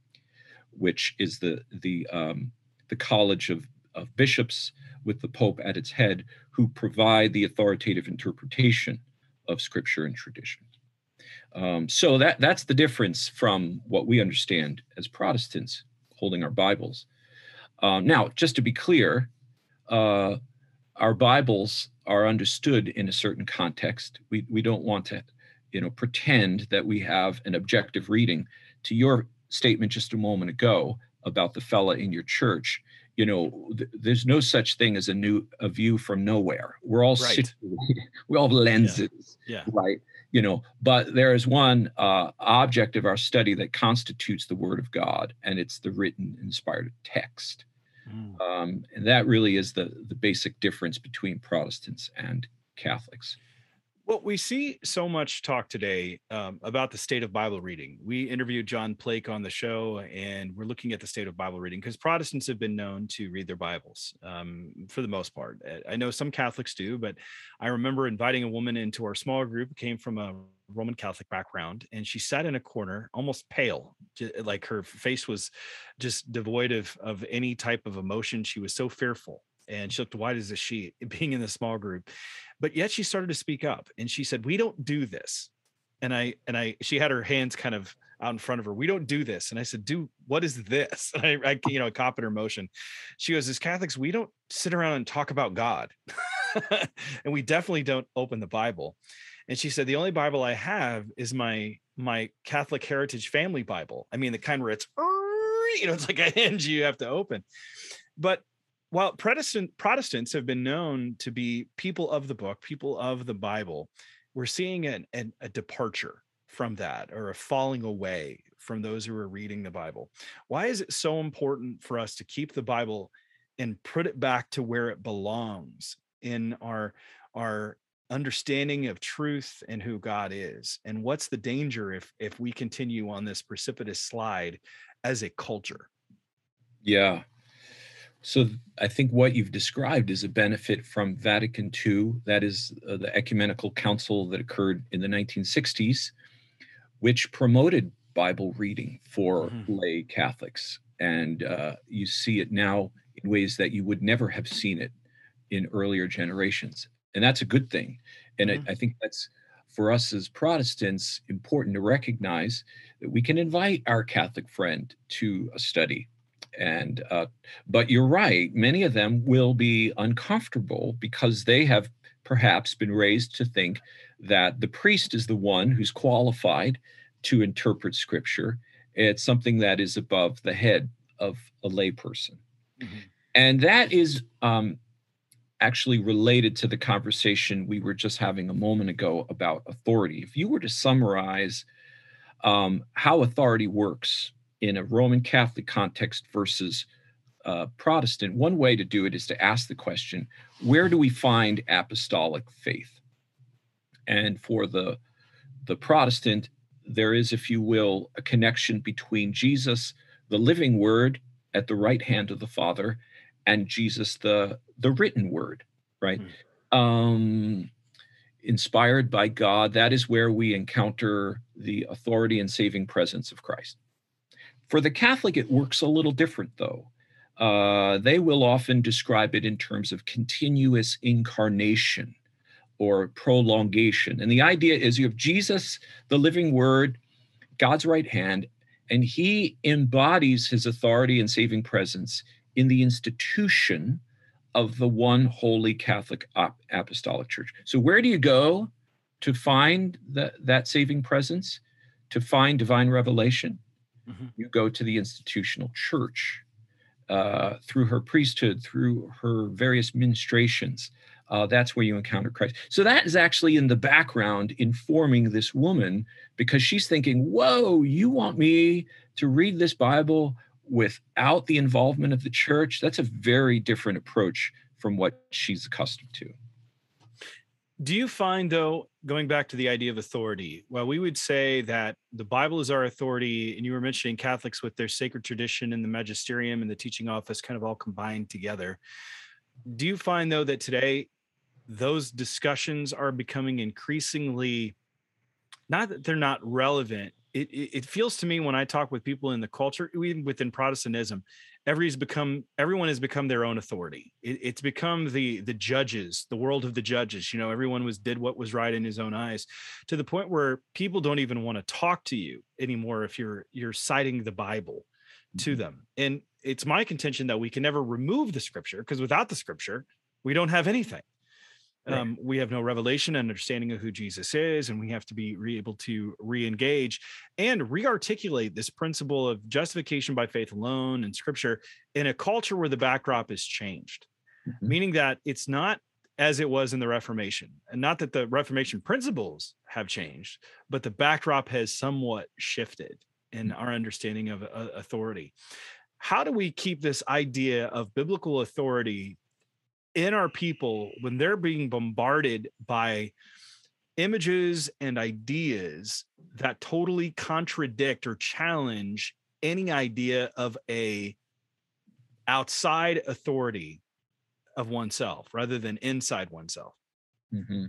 A: which is the the um, the college of, of bishops with the Pope at its head, who provide the authoritative interpretation of Scripture and tradition. Um, so that that's the difference from what we understand as Protestants holding our Bibles. Um, now, just to be clear, uh, our Bibles are understood in a certain context. We we don't want to, you know, pretend that we have an objective reading. To your statement just a moment ago about the fella in your church, you know, th- there's no such thing as a new a view from nowhere. We're all right. we all have lenses,
B: yeah.
A: yeah. right? You know, but there is one uh, object of our study that constitutes the Word of God, and it's the written, inspired text. Mm. Um, and that really is the the basic difference between Protestants and Catholics.
B: Well, we see so much talk today um, about the state of Bible reading. We interviewed John Plake on the show, and we're looking at the state of Bible reading because Protestants have been known to read their Bibles um, for the most part. I know some Catholics do, but I remember inviting a woman into our small group came from a Roman Catholic background, and she sat in a corner, almost pale, like her face was just devoid of of any type of emotion. She was so fearful and she looked white as a sheet being in the small group but yet she started to speak up and she said we don't do this and i and i she had her hands kind of out in front of her we don't do this and i said do what is this? And i, I you know copied her motion. She goes as catholics we don't sit around and talk about god and we definitely don't open the bible and she said the only bible i have is my my catholic heritage family bible. I mean the kind where it's you know it's like a hinge you have to open. But while Protestant Protestants have been known to be people of the book, people of the Bible, we're seeing an, an, a departure from that or a falling away from those who are reading the Bible. Why is it so important for us to keep the Bible and put it back to where it belongs in our our understanding of truth and who God is? And what's the danger if if we continue on this precipitous slide as a culture?
A: Yeah, so I think what you've described is a benefit from Vatican II, that is uh, the ecumenical council that occurred in the 1960s, which promoted Bible reading for mm-hmm. lay Catholics. And uh, you see it now in ways that you would never have seen it in earlier generations. And that's a good thing. And mm-hmm. I, I think that's for us as Protestants important to recognize that we can invite our Catholic friend to a study and uh, but you're right many of them will be uncomfortable because they have perhaps been raised to think that the priest is the one who's qualified to interpret scripture. It's something that is above the head of a layperson. Mm-hmm. and that is um, actually related to the conversation we were just having a moment ago about authority. If you were to summarize um, how authority works in a Roman Catholic context versus uh, Protestant, one way to do it is to ask the question where do we find apostolic faith? And for the, the Protestant, there is, if you will, a connection between Jesus, the living word at the right hand of the Father, and Jesus, the, the written word, right? Mm. Um, inspired by God, that is where we encounter the authority and saving presence of Christ. For the Catholic, it works a little different, though. Uh, they will often describe it in terms of continuous incarnation or prolongation. And the idea is you have Jesus, the living word, God's right hand, and he embodies his authority and saving presence in the institution of the one holy Catholic apostolic church. So, where do you go to find the, that saving presence, to find divine revelation? Mm-hmm. you go to the institutional church. uh, through her priesthood, through her various ministrations. Uh, that's where you encounter Christ. So that is actually in the background informing this woman because she's thinking, whoa, you want me to read this Bible without the involvement of the church? That's a very different approach from what she's accustomed to.
B: Do you find, though, going back to the idea of authority, well, we would say that the Bible is our authority, and you were mentioning Catholics with their sacred tradition and the magisterium and the teaching office kind of all combined together. Do you find, though, that today those discussions are becoming increasingly not that they're not relevant it, it, it feels to me when i talk with people in the culture even within protestantism become everyone has become their own authority. It, it's become the the judges the world of the judges you know everyone was did what was right in his own eyes to the point where people don't even want to talk to you anymore if you're you're citing the bible to mm-hmm. them. And it's my contention that we can never remove the scripture because without the scripture we don't have anything um, we have no revelation and understanding of who Jesus is, and we have to be re- able to re-engage and re-articulate this principle of justification by faith alone and Scripture in a culture where the backdrop is changed, mm-hmm. meaning that it's not as it was in the Reformation, and not that the Reformation principles have changed, but the backdrop has somewhat shifted in mm-hmm. our understanding of uh, authority. How do we keep this idea of biblical authority in our people when they're being bombarded by images and ideas that totally contradict or challenge any idea of a outside authority of oneself rather than inside oneself.
A: Mm-hmm.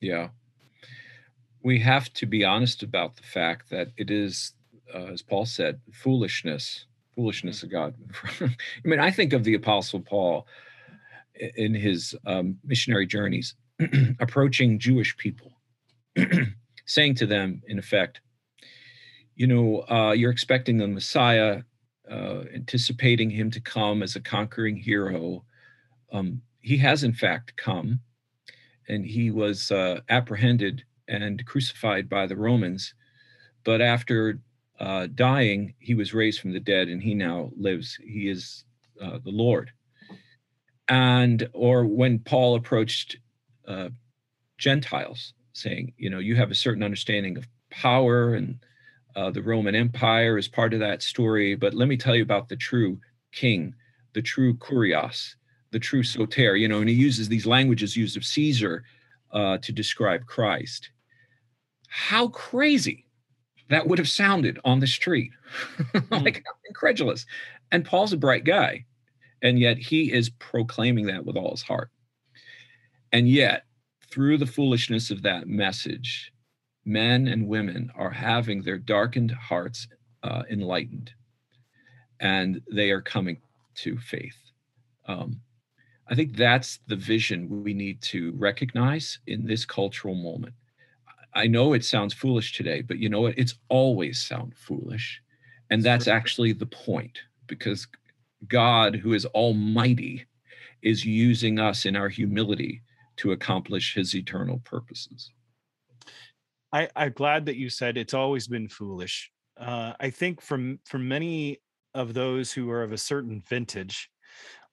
A: yeah. We have to be honest about the fact that it is uh, as paul said foolishness foolishness of god. I mean i think of the apostle paul in his um, missionary journeys, approaching Jewish people, saying to them, in effect, you know, uh, you're expecting the Messiah, uh, anticipating him to come as a conquering hero. Um, he has, in fact, come, and he was uh, apprehended and crucified by the Romans. But after uh, dying, he was raised from the dead, and he now lives. He is uh, the Lord and or when paul approached uh, gentiles saying you know you have a certain understanding of power and uh, the roman empire is part of that story but let me tell you about the true king the true kurios the true soter you know and he uses these languages used of caesar uh, to describe christ. How crazy that would have sounded on the street. Like mm. incredulous. And paul's a bright guy and yet he is proclaiming that with all his heart. And yet, through the foolishness of that message, men and women are having their darkened hearts uh, enlightened and they are coming to faith. Um, I think that's the vision we need to recognize in this cultural moment. I know it sounds foolish today, but you know what? It's always sound foolish. And that's actually the point because God, who is almighty, is using us in our humility to accomplish his eternal purposes.
B: I, I'm glad that you said it's always been foolish. Uh, I think from from many of those who are of a certain vintage,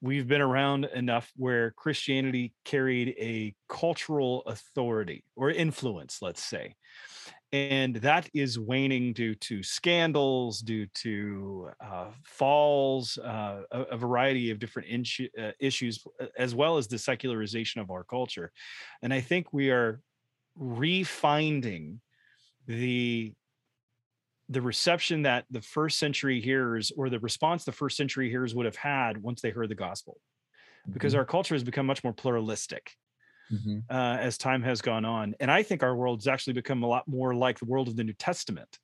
B: we've been around enough where Christianity carried a cultural authority or influence, let's say and that is waning due to scandals, due to uh, falls, uh, a, a, variety of different uh, issues, uh, as well as the secularization of our culture. And I think we are refinding the the reception that the first century hearers or the response the first century hearers would have had once they heard the gospel because mm-hmm. our culture has become much more pluralistic mm-hmm. uh, as time has gone on. And I think our world's actually become a lot more like the world of the New Testament,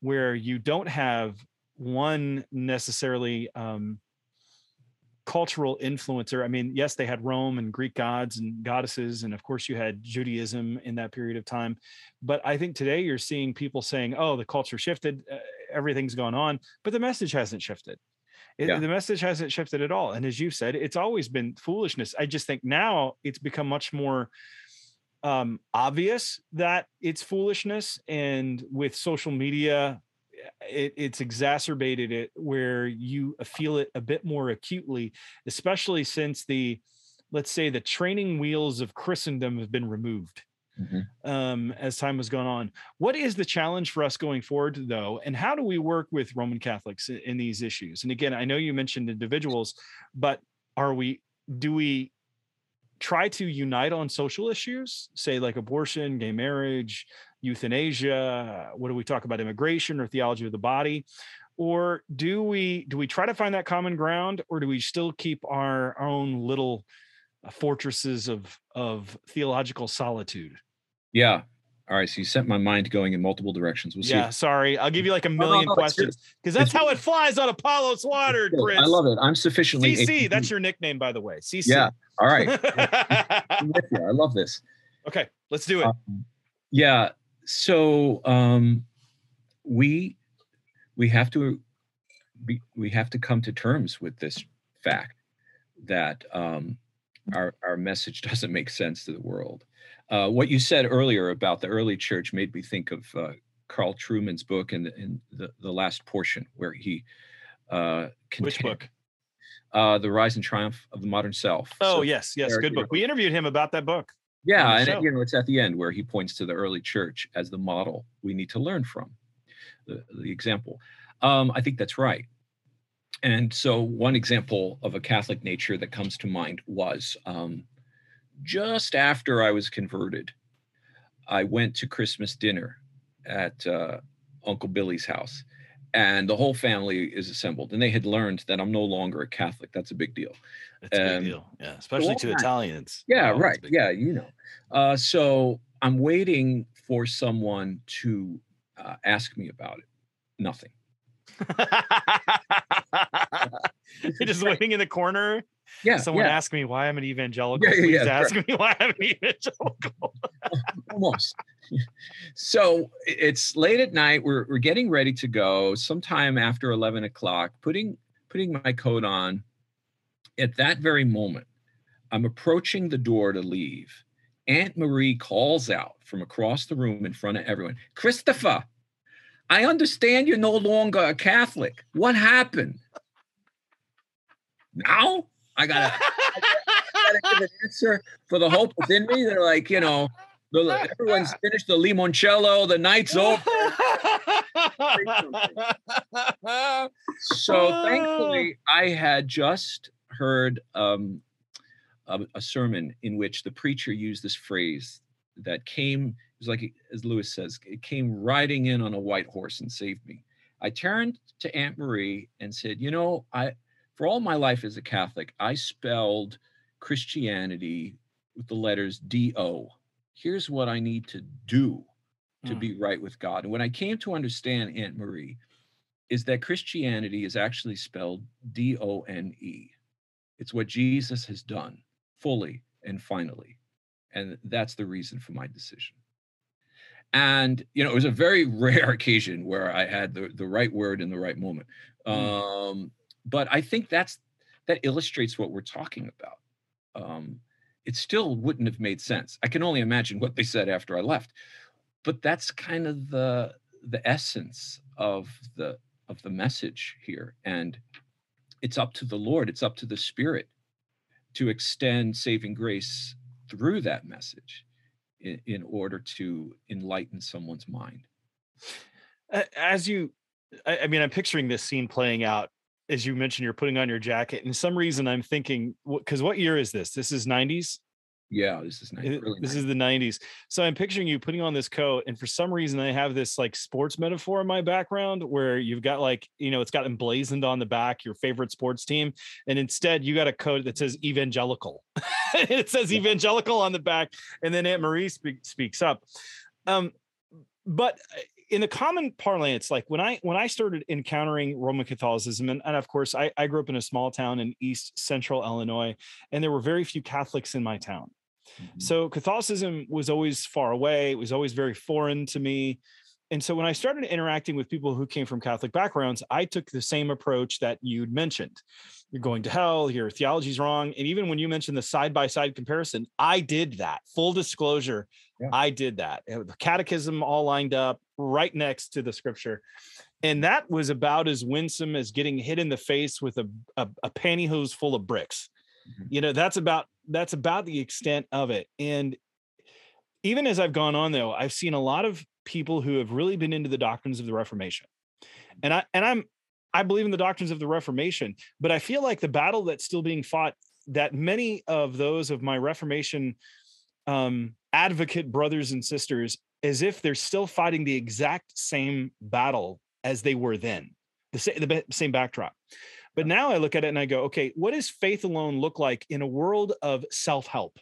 B: where you don't have one necessarily um, cultural influencer. I mean, yes, they had Rome and Greek gods and goddesses, and of course, you had Judaism in that period of time. But I think today you're seeing people saying, "Oh, the culture shifted, uh, everything's gone on," but the message hasn't shifted. It, yeah. The message hasn't shifted at all. And as you said, it's always been foolishness. I just think now it's become much more um, obvious that it's foolishness. And with social media it, it's exacerbated it where you feel it a bit more acutely, especially since the, let's say, the training wheels of Christendom have been removed. Mm-hmm. Um, as time has gone on. What is the challenge for us going forward, though, and how do we work with Roman Catholics in, in these issues? And again, I know you mentioned individuals, but are we do we try to unite on social issues, say like abortion, gay marriage, euthanasia? What do we talk about immigration or theology of the body? Or do we do we try to find that common ground, or do we still keep our, our own little fortresses of of theological solitude?
A: Yeah. All right. So you sent my mind going in multiple directions.
B: We'll yeah. Sorry. I'll give you like a million no, no, questions because that's how it flies on Apollos Watered, Chris.
A: I love it. I'm sufficiently.
B: CC. That's your nickname, by the way. CC.
A: Yeah. All right. I love this.
B: Okay. Let's do it. Um,
A: yeah. So um, we we have to be, we have to come to terms with this fact that um, our our message doesn't make sense to the world. Uh, what you said earlier about the early church made me think of uh, Carl Trueman's book in the, in the, the last portion where he uh,
B: which book?
A: uh, the rise and triumph of the modern self.
B: Oh so yes yes good book. We interviewed him about that book
A: yeah and you know it's at the end where he points to the early church as the model we need to learn from the, the example. Um, i think that's right and so one example of a catholic nature that comes to mind was um, just after I was converted, I went to Christmas dinner at uh, Uncle Billy's house, and the whole family is assembled. And they had learned that I'm no longer a Catholic. That's a big deal.
B: That's a big deal. Yeah, especially to Italians.
A: Yeah, oh, right. Yeah, you know. Uh, so I'm waiting for someone to uh, ask me about it. Nothing.
B: Just waiting in the corner
A: yeah.
B: Someone
A: yeah.
B: asked me why I'm an evangelical. Yeah, yeah, Please ask right. me why I'm an evangelical.
A: Almost. So it's late at night. We're we're getting ready to go. Sometime after 11 o'clock, putting putting my coat on. At that very moment, I'm approaching the door to leave. Aunt Marie calls out from across the room in front of everyone, Christopher, I understand you're no longer a Catholic. What happened? Now? I gotta, I gotta, give an answer for the hope within me. They're like, you know, the, everyone's finished the limoncello, the night's over. so thankfully, I had just heard um, a, a, sermon in which the preacher used this phrase that came, it was like, as Lewis says, it came riding in on a white horse and saved me. I turned to Aunt Marie and said, you know, I, for all my life as a Catholic, I spelled Christianity with the letters D O. Here's what I need to do to mm. be right with God. And when I came to understand Aunt Marie, is that Christianity is actually spelled D O N E. It's what Jesus has done fully and finally. And that's the reason for my decision. And, you know, it was a very rare occasion where I had the, the right word in the right moment. Mm. Um, but I think that's that illustrates what we're talking about. Um, it still wouldn't have made sense. I can only imagine what they said after I left, but that's kind of the the essence of the of the message here, and it's up to the Lord. It's up to the Spirit to extend saving grace through that message in, in order to enlighten someone's mind.
B: As you, I, I mean, I'm picturing this scene playing out as you mentioned, you're putting on your jacket. And some reason I'm thinking, because what year is this? This is 90s.
A: Yeah, this is 90s,
B: this 90s. is the 90s. So I'm picturing you putting on this coat, and for some reason I have this like sports metaphor in my background where you've got like you know it's got emblazoned on the back your favorite sports team, and instead you got a coat that says evangelical. it says yeah. evangelical on the back, and then Aunt Marie speak, speaks up. Um, but uh, in the common parlance, like when I when I started encountering Roman Catholicism, and, and of course I, I grew up in a small town in East Central Illinois, and there were very few Catholics in my town. Mm-hmm. So Catholicism was always far away. It was always very foreign to me. And so when I started interacting with people who came from Catholic backgrounds, I took the same approach that you'd mentioned. You're going to hell, your theology's wrong. And even when you mentioned the side by side comparison, I did that. Full disclosure, yeah. I did that. The catechism all lined up right next to the scripture. And that was about as winsome as getting hit in the face with a, a, a pantyhose full of bricks. Mm-hmm. You know, that's about that's about the extent of it. And even as I've gone on though, I've seen a lot of people who have really been into the doctrines of the Reformation. And I and I'm I believe in the doctrines of the Reformation, but I feel like the battle that's still being fought that many of those of my Reformation um, advocate brothers and sisters, as if they're still fighting the exact same battle as they were then, the, sa- the same backdrop. But now I look at it and I go, okay, what does faith alone look like in a world of self help?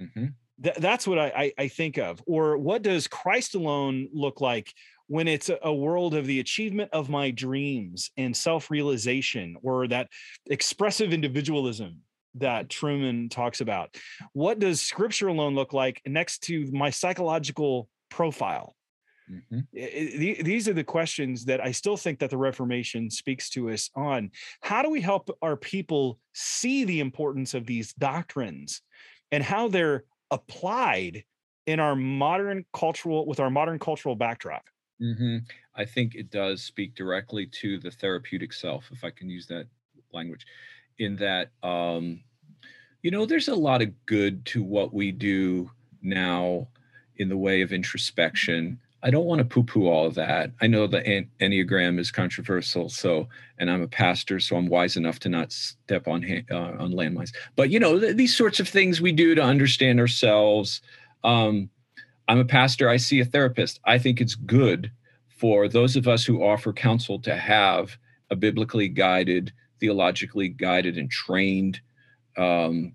B: Mm-hmm. Th- that's what I, I, I think of. Or what does Christ alone look like when it's a world of the achievement of my dreams and self-realization or that expressive individualism that Trueman talks about. What does scripture alone look like next to my psychological profile? Mm-hmm. These are the questions that I still think that the Reformation speaks to us on. How do we help our people see the importance of these doctrines and how they're applied in our modern cultural with our modern cultural backdrop?
A: Mm-hmm. I think it does speak directly to the therapeutic self, if I can use that language, in that, um, you know, there's a lot of good to what we do now in the way of introspection. I don't want to poo poo all of that. I know the Enneagram is controversial, so, and I'm a pastor, so I'm wise enough to not step on uh, on landmines. But you know, th- these sorts of things we do to understand ourselves. Um, I'm a pastor, I see a therapist. I think it's good for those of us who offer counsel to have a biblically guided, theologically guided, and trained um,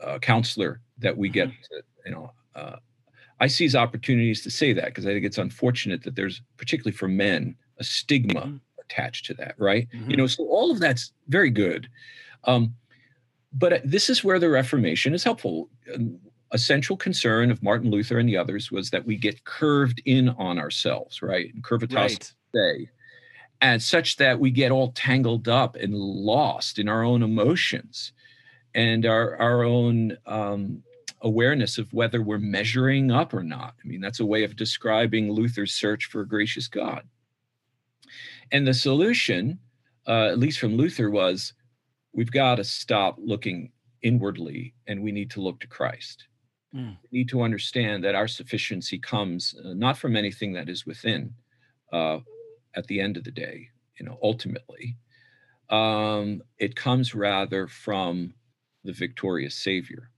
A: uh, counselor that we get mm-hmm. to, you know. Uh, I seize opportunities to say that because I think it's unfortunate that there's, particularly for men, a stigma mm-hmm. attached to that, right? Mm-hmm. You know, so all of that's very good. Um, but this is where the Reformation is helpful a central concern of Martin Luther and the others was that we get curved in on ourselves, right? And curvatus right. say, and such that we get all tangled up and lost in our own emotions and our our own um, awareness of whether we're measuring up or not. I mean, that's a way of describing Luther's search for a gracious God. And the solution, uh, at least from Luther, was we've got to stop looking inwardly and we need to look to Christ. Mm. We need to understand that our sufficiency comes uh, not from anything that is within uh, at the end of the day, you know, ultimately. Um, it comes rather from the victorious Savior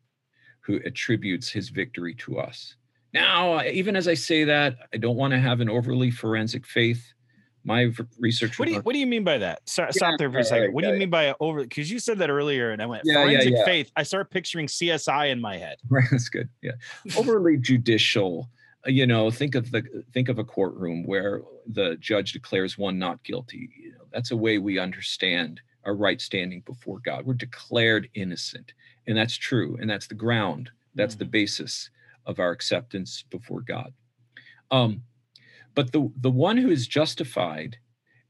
A: who attributes his victory to us. Now, even as I say that, I don't want to have an overly forensic faith my research.
B: What do you What do you mean by that? Stop, yeah, stop there for a second. Right, what do you mean by over? Because you said that earlier, and I went yeah, forensic faith. I start picturing CSI in my head.
A: Right, that's good. Yeah, overly judicial. Uh, you know, think of the think of a courtroom where the judge declares one not guilty. You know, that's a way we understand our right standing before God. We're declared innocent, and that's true, and that's the ground. That's mm. the basis of our acceptance before God. Um, but the, the one who is justified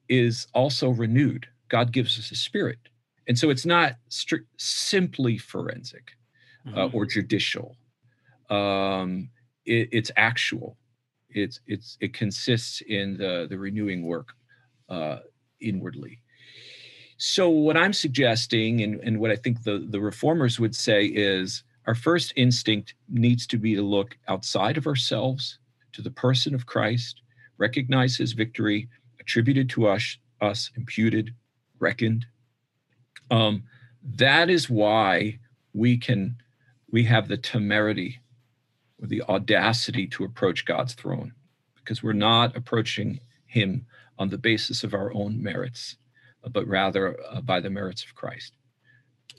A: is also renewed. God gives us a spirit. And so it's not stri- simply forensic uh, mm-hmm. or judicial. Um, it, it's actual. It's it's it consists in the the renewing work uh, inwardly. So what I'm suggesting, and, and what I think the the reformers would say is, our first instinct needs to be to look outside of ourselves to the person of Christ, recognize his victory, attributed to us, us imputed, reckoned. Um, that is why we can we have the temerity or the audacity to approach God's throne because we're not approaching him on the basis of our own merits, but rather uh, by the merits of Christ.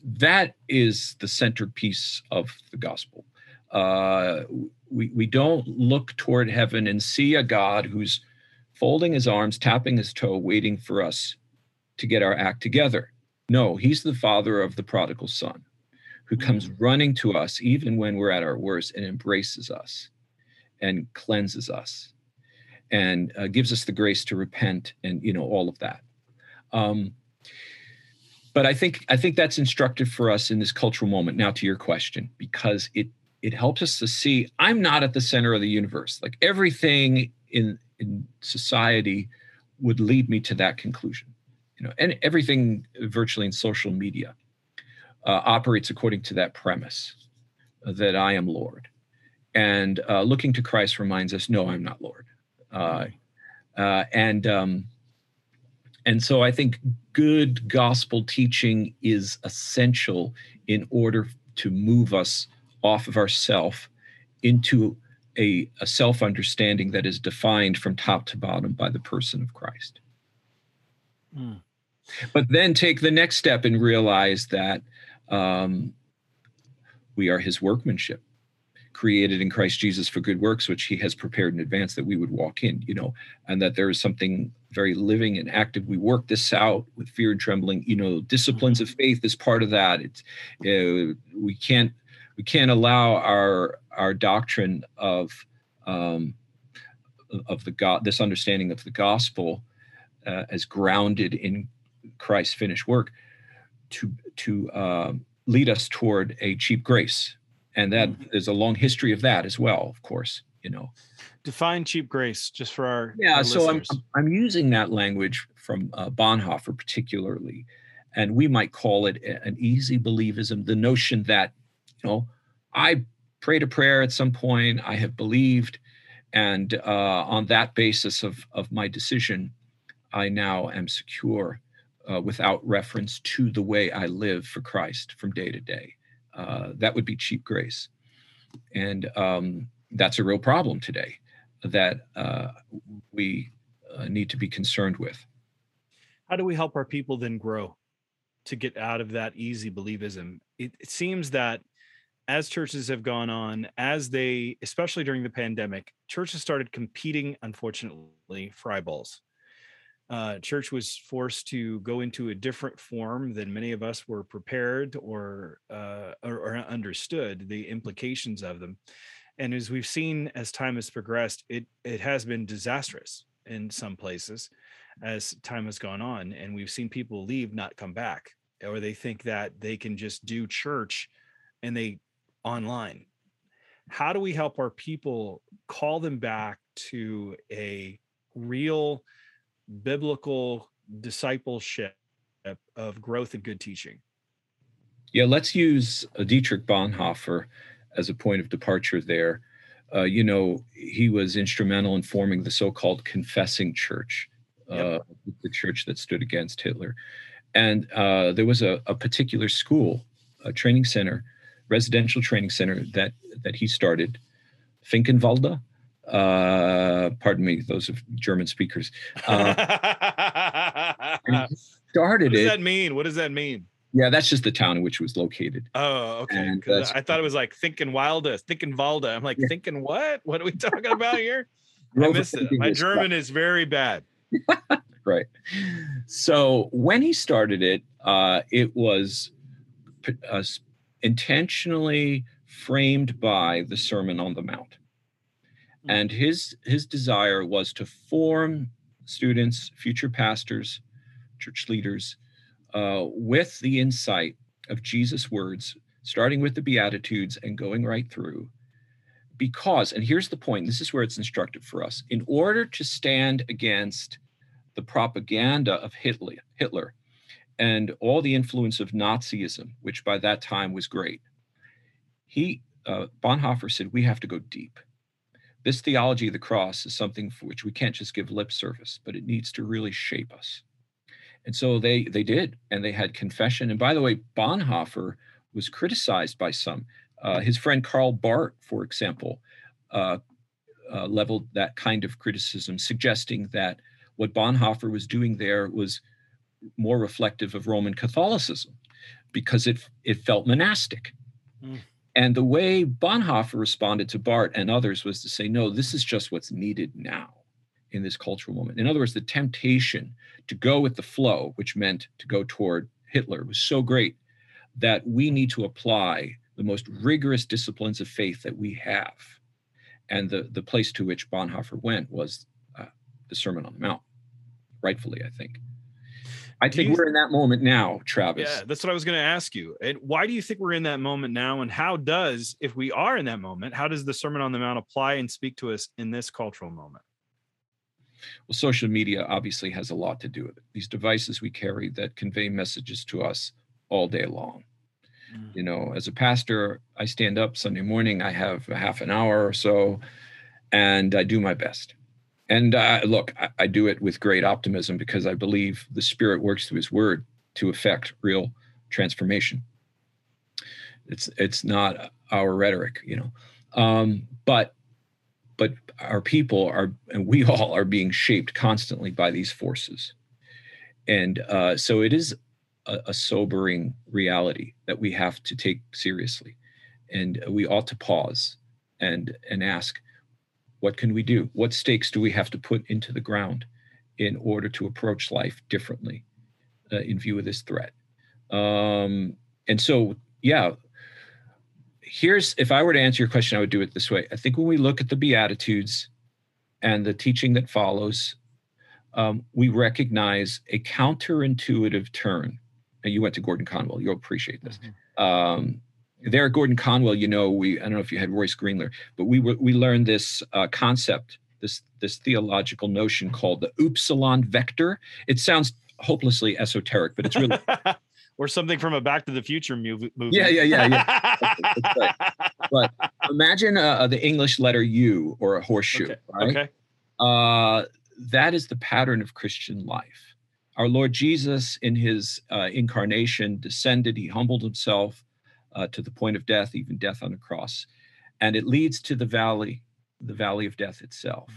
A: That is the centerpiece of the gospel. Uh, we, we don't look toward heaven and see a God who's folding his arms, tapping his toe, waiting for us to get our act together. No, he's the father of the prodigal son who comes mm. running to us even when we're at our worst and embraces us and cleanses us and uh, gives us the grace to repent and you know all of that um, but i think i think that's instructive for us in this cultural moment now to your question because it it helps us to see I'm not at the center of the universe. Like everything in in society would lead me to that conclusion. You know, and everything virtually in social media uh, operates according to that premise that I am Lord. And uh, looking to Christ reminds us, no, I'm not Lord. Uh, uh and um, and so I think good gospel teaching is essential in order to move us off of ourself into a, a self understanding that is defined from top to bottom by the person of Christ. Mm. But then take the next step and realize that um, we are his workmanship created in Christ Jesus for good works, which he has prepared in advance that we would walk in, you know, and that there is something very living and active. We work this out with fear and trembling, you know, disciplines of faith is part of that. It's, uh, we can't, we can't allow our, our doctrine of, um, of the God, this understanding of the gospel uh, as grounded in Christ's finished work to, to uh, lead us toward a cheap grace and that mm-hmm. there's a long history of that as well of course you know
B: define cheap grace just for our
A: yeah
B: our
A: so I'm, I'm using that language from uh, bonhoeffer particularly and we might call it an easy believism the notion that you know i prayed a prayer at some point i have believed and uh, on that basis of of my decision i now am secure uh, without reference to the way i live for christ from day to day. Uh, that would be cheap grace. And um, that's a real problem today that uh, we uh, need to be concerned with.
B: How do we help our people then grow to get out of that easy believism? It, it seems that as churches have gone on, as they, especially during the pandemic, churches started competing, unfortunately, for eyeballs uh, church was forced to go into a different form than many of us were prepared or, uh, or, or understood the implications of them. And as we've seen as time has progressed, it it has been disastrous in some places as time has gone on, and we've seen people leave, not come back, or they think that they can just do church and they online. How do we help our people call them back to a real biblical discipleship of growth and good teaching?
A: Yeah, let's use uh, Dietrich Bonhoeffer as a point of departure there. Uh, you know, he was instrumental in forming the so called confessing church, uh, the church that stood against Hitler. And uh, there was a, a, particular school, a training center, residential training center that, that he started, Finkenwalde uh, pardon me, those of German speakers. Uh, started
B: what does
A: it.
B: that mean? What does that mean?
A: Yeah, that's just the town in which it was located.
B: Oh, okay. I thought it was like thinking Wilda, thinking Valda. I'm like, yeah. thinking what? What are we talking about here? I miss it. My German is very bad.
A: right. So when he started it, uh, it was uh, intentionally framed by the Sermon on the Mount and his his desire was to form students future pastors church leaders uh, with the insight of jesus words starting with the beatitudes and going right through. Because and here's the point this is where it's instructive for us. In order to stand against the propaganda of hitler hitler and all the influence of nazism which by that time was great he uh, bonhoeffer said we have to go deep. This theology of the cross is something for which we can't just give lip service, but it needs to really shape us. And so they they did, and they had confession. And by the way, Bonhoeffer was criticized by some. Uh, his friend Karl Barth, for example, uh, uh, leveled that kind of criticism, suggesting that what Bonhoeffer was doing there was more reflective of Roman Catholicism because it it felt monastic. Mm. And the way Bonhoeffer responded to Barth and others was to say, no, this is just what's needed now in this cultural moment. In other words, the temptation to go with the flow, which meant to go toward Hitler, was so great that we need to apply the most rigorous disciplines of faith that we have. And the, the place to which Bonhoeffer went was uh, the Sermon on the Mount, rightfully, I think. I think we're in that moment now, Travis.
B: Yeah, that's what I was going to ask you. And why do you think we're in that moment now? And how does, if we are in that moment, how does the Sermon on the Mount apply and speak to us in this cultural moment?
A: Well, social media obviously has a lot to do with it. These devices we carry that convey messages to us all day long. You know, as a pastor, I stand up Sunday morning, I have a half an hour or so, and I do my best. And uh, look, I, I do it with great optimism because I believe the Spirit works through His Word to effect real transformation. It's it's not our rhetoric, you know, um, but but our people are and we all are being shaped constantly by these forces. And uh, so it is a, a sobering reality that we have to take seriously. And we ought to pause and and ask what can we do? What stakes do we have to put into the ground in order to approach life differently uh, in view of this threat? Um, and so yeah here's if I were to answer your question, I would do it this way. I think when we look at the Beatitudes and the teaching that follows, um, we recognize a counterintuitive turn. And you went to Gordon Conwell, you'll appreciate this. Um, there at Gordon Conwell, you know, we I don't know if you had Royce Gruenler, but we were, we learned this uh, concept, this this theological notion called the upsilon vector. It sounds hopelessly esoteric, but it's really
B: or something from a Back to the Future movie. movie.
A: Yeah, yeah, yeah, yeah. But imagine uh, the English letter U or a horseshoe,
B: Okay.
A: right?
B: Okay.
A: Uh, that is the pattern of Christian life. Our Lord Jesus, in his uh, incarnation, descended, he humbled himself uh, to the point of death, even death on a cross. And it leads to the valley, the valley of death itself.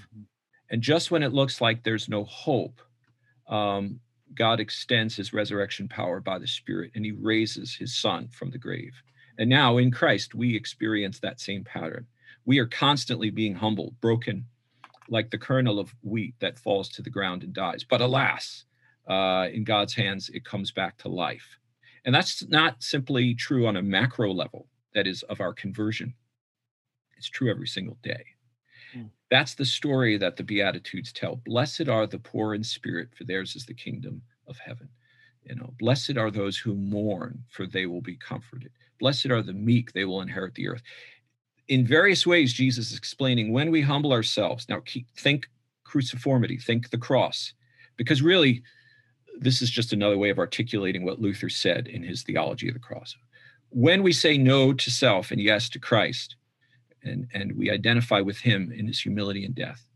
A: And just when it looks like there's no hope, um, God extends his resurrection power by the Spirit and he raises his son from the grave. And now in Christ, we experience that same pattern. We are constantly being humbled, broken, like the kernel of wheat that falls to the ground and dies. But alas, uh, in God's hands, it comes back to life. And that's not simply true on a macro level, that is, of our conversion. It's true every single day.
B: Mm.
A: That's the story that the Beatitudes tell. Blessed are the poor in spirit, for theirs is the kingdom of heaven. You know, blessed are those who mourn, for they will be comforted. Blessed are the meek, they will inherit the earth. In various ways, Jesus is explaining when we humble ourselves. Now, keep, think cruciformity, think the cross, because really, this is just another way of articulating what Luther said in his theology of the cross. When we say no to self and yes to Christ, and, and we identify with him in his humility and death,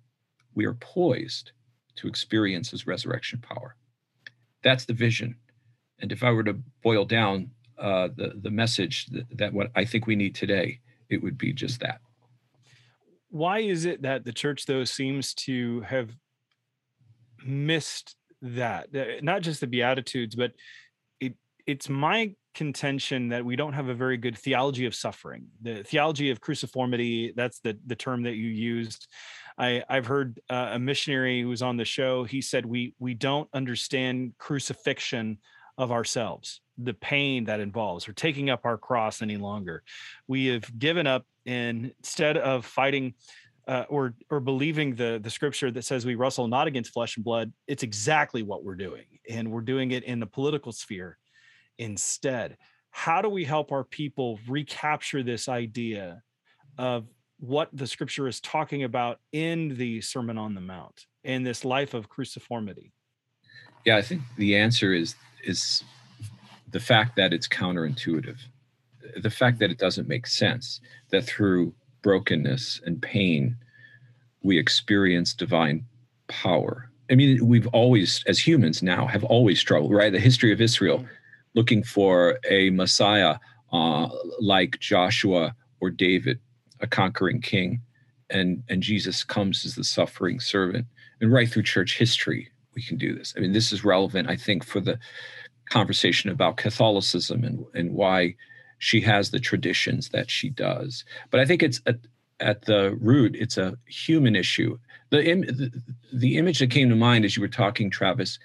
A: we are poised to experience his resurrection power. That's the vision. And if I were to boil down uh, the, the message that, that what I think we need today, it would be just that.
B: Why is it that the church, though, seems to have missed that? Uh, Not just the Beatitudes, but it it's my contention that we don't have a very good theology of suffering. The theology of cruciformity, that's the, the term that you used. I, I've heard uh, a missionary who was on the show, he said, we, we don't understand crucifixion of ourselves, the pain that involves, or taking up our cross any longer. We have given up and instead of fighting uh, or or believing the the scripture that says we wrestle not against flesh and blood, it's exactly what we're doing, and we're doing it in the political sphere instead. How do we help our people recapture this idea of what the scripture is talking about in the Sermon on the Mount in this life of cruciformity?
A: Yeah, I think the answer is is the fact that it's counterintuitive, the fact that it doesn't make sense. That through brokenness and pain, we experience divine power. I mean, we've always, as humans now, have always struggled. Right, the history of Israel, looking for a Messiah uh, like Joshua or David, a conquering king, and and Jesus comes as the suffering servant. And right through church history, we can do this. I mean, this is relevant, I think, for the conversation about Catholicism and, and why she has the traditions that she does. But I think it's at, at the root, it's a human issue. The, Im- the the image that came to mind as you were talking, Travis,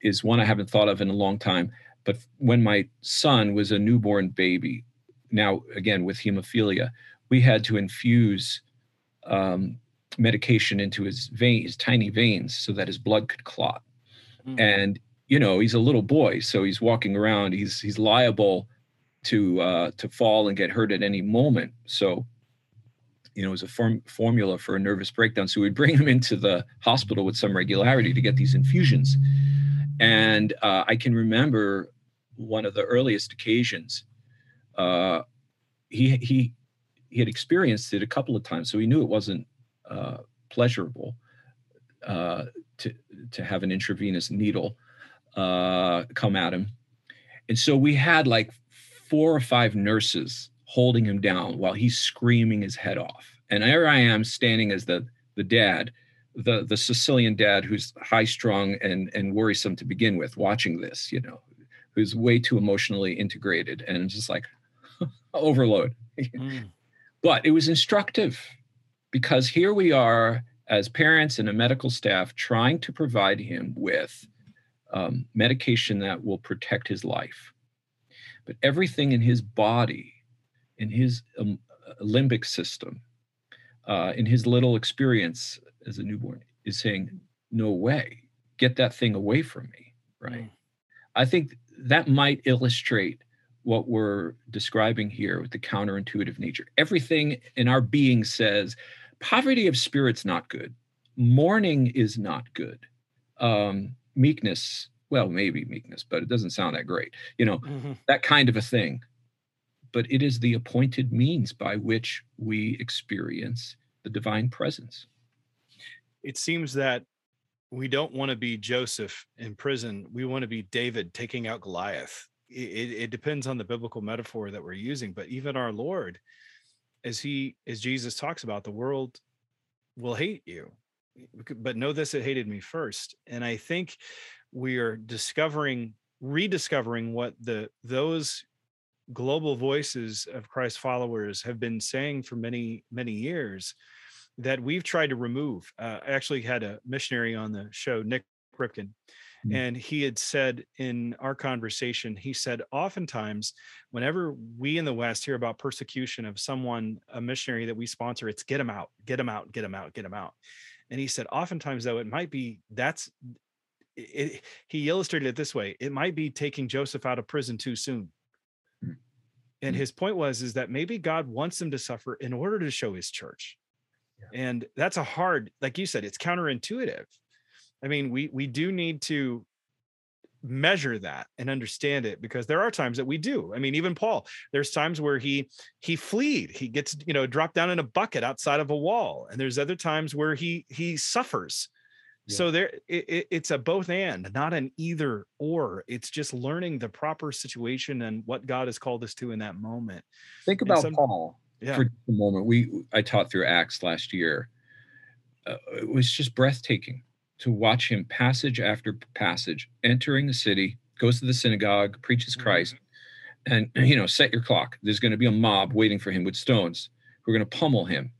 A: is one I haven't thought of in a long time. But when my son was a newborn baby, now again with hemophilia, we had to infuse um, medication into his veins, his tiny veins, so that his blood could clot.
B: Mm.
A: And you know, he's a little boy, so he's walking around. He's he's liable to uh, to fall and get hurt at any moment. So, you know, it was a form, formula for a nervous breakdown. So we'd bring him into the hospital with some regularity to get these infusions. And uh, I can remember one of the earliest occasions. Uh, he he he had experienced it a couple of times, so he knew it wasn't uh, pleasurable uh, to to have an intravenous needle uh, come at him. And so we had like four or five nurses holding him down while he's screaming his head off. And there I am standing as the the dad, the the Sicilian dad who's high strung and and worrisome to begin with, watching this, you know, who's way too emotionally integrated and just like overload. Mm. but it was instructive because here we are as parents and a medical staff trying to provide him with um, medication that will protect his life. But everything in his body, in his um, limbic system, uh, in his little experience as a newborn, is saying, No way, get that thing away from me. Right. Mm. I think that might illustrate what we're describing here with the counterintuitive nature. Everything in our being says poverty of spirit's not good, mourning is not good. Um, meekness well maybe meekness but it doesn't sound that great you know mm-hmm. that kind of a thing. But it is the appointed means by which we experience the divine presence.
B: It seems that we don't want to be joseph in prison. We want to be david taking out goliath. It, it depends on the biblical metaphor that we're using but even our lord as he as jesus talks about the world will hate you but know this it hated me first. And i think we are discovering rediscovering what the those global voices of christ followers have been saying for many many years that we've tried to remove. Uh, i actually had a missionary on the show Nik Ripken mm-hmm. and he had said in our conversation he said oftentimes whenever we in the west hear about persecution of someone a missionary that we sponsor it's get them out get them out get them out get them out and he said, oftentimes, though, it might be that's it, he illustrated it this way it might be taking Joseph out of prison too soon. Mm. And mm. his point was is that maybe God wants him to suffer in order to show his church. Yeah. And that's a hard, like you said, it's counterintuitive. I mean, we we do need to measure that and understand it because there are times that we do. I mean even paul there's times where he he fleed he gets you know dropped down in a bucket outside of a wall and there's other times where he he suffers. Yeah. so there it, it's a both and not an either or. It's just learning the proper situation and what god has called us to in that moment.
A: Think about some, paul yeah. for a moment. We i taught through acts last year. Uh, it was just breathtaking to watch him passage after passage entering the city, goes to the synagogue, preaches mm-hmm. Christ, and you know, set your clock. There's going to be a mob waiting for him with stones who are going to pummel him.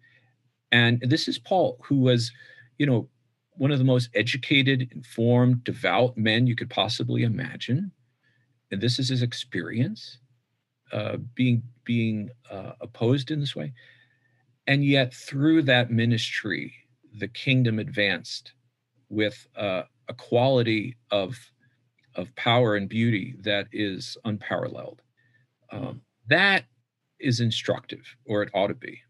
A: And this is Paul, who was, you know, one of the most educated, informed, devout men you could possibly imagine. And this is his experience, uh, being being uh, opposed in this way. And yet, through that ministry, the kingdom advanced with uh, a quality of of power and beauty that is unparalleled. Um, that is instructive, or it ought to be.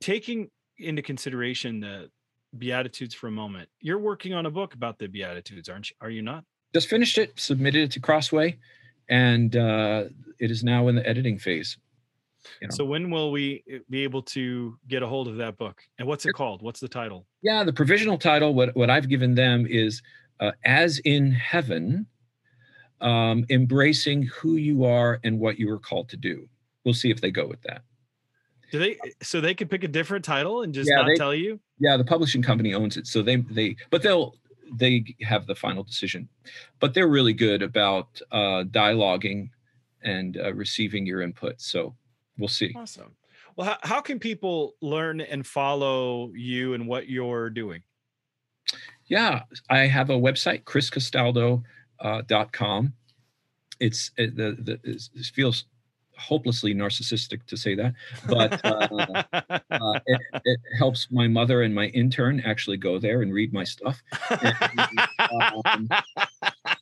B: Taking into consideration the Beatitudes for a moment, you're working on a book about the Beatitudes, aren't you? Are you not?
A: Just finished it, submitted it to Crossway, and uh, it is now in the editing phase.
B: You know. So when will we eh, be able to get a hold of that book? And what's it called? What's the title?
A: Yeah, the provisional title, what, what I've given them is uh, As in Heaven, um, Embracing Who You Are and What You Are Called to Do. We'll see if they go with that.
B: Do they so they could pick a different title and just yeah, not
A: they,
B: tell you?
A: Yeah, the publishing company owns it. So they they but they'll they have the final decision. But they're really good about uh dialoguing and uh, receiving your input. So we'll see.
B: Awesome. Well, how, how can people learn and follow you and what you're doing?
A: Yeah, I have a website, chriscastaldo.com. Uh, it's it, the, the it feels hopelessly narcissistic to say that, but uh, uh, it, it, helps my mother and my intern actually go there and read my stuff. And, um,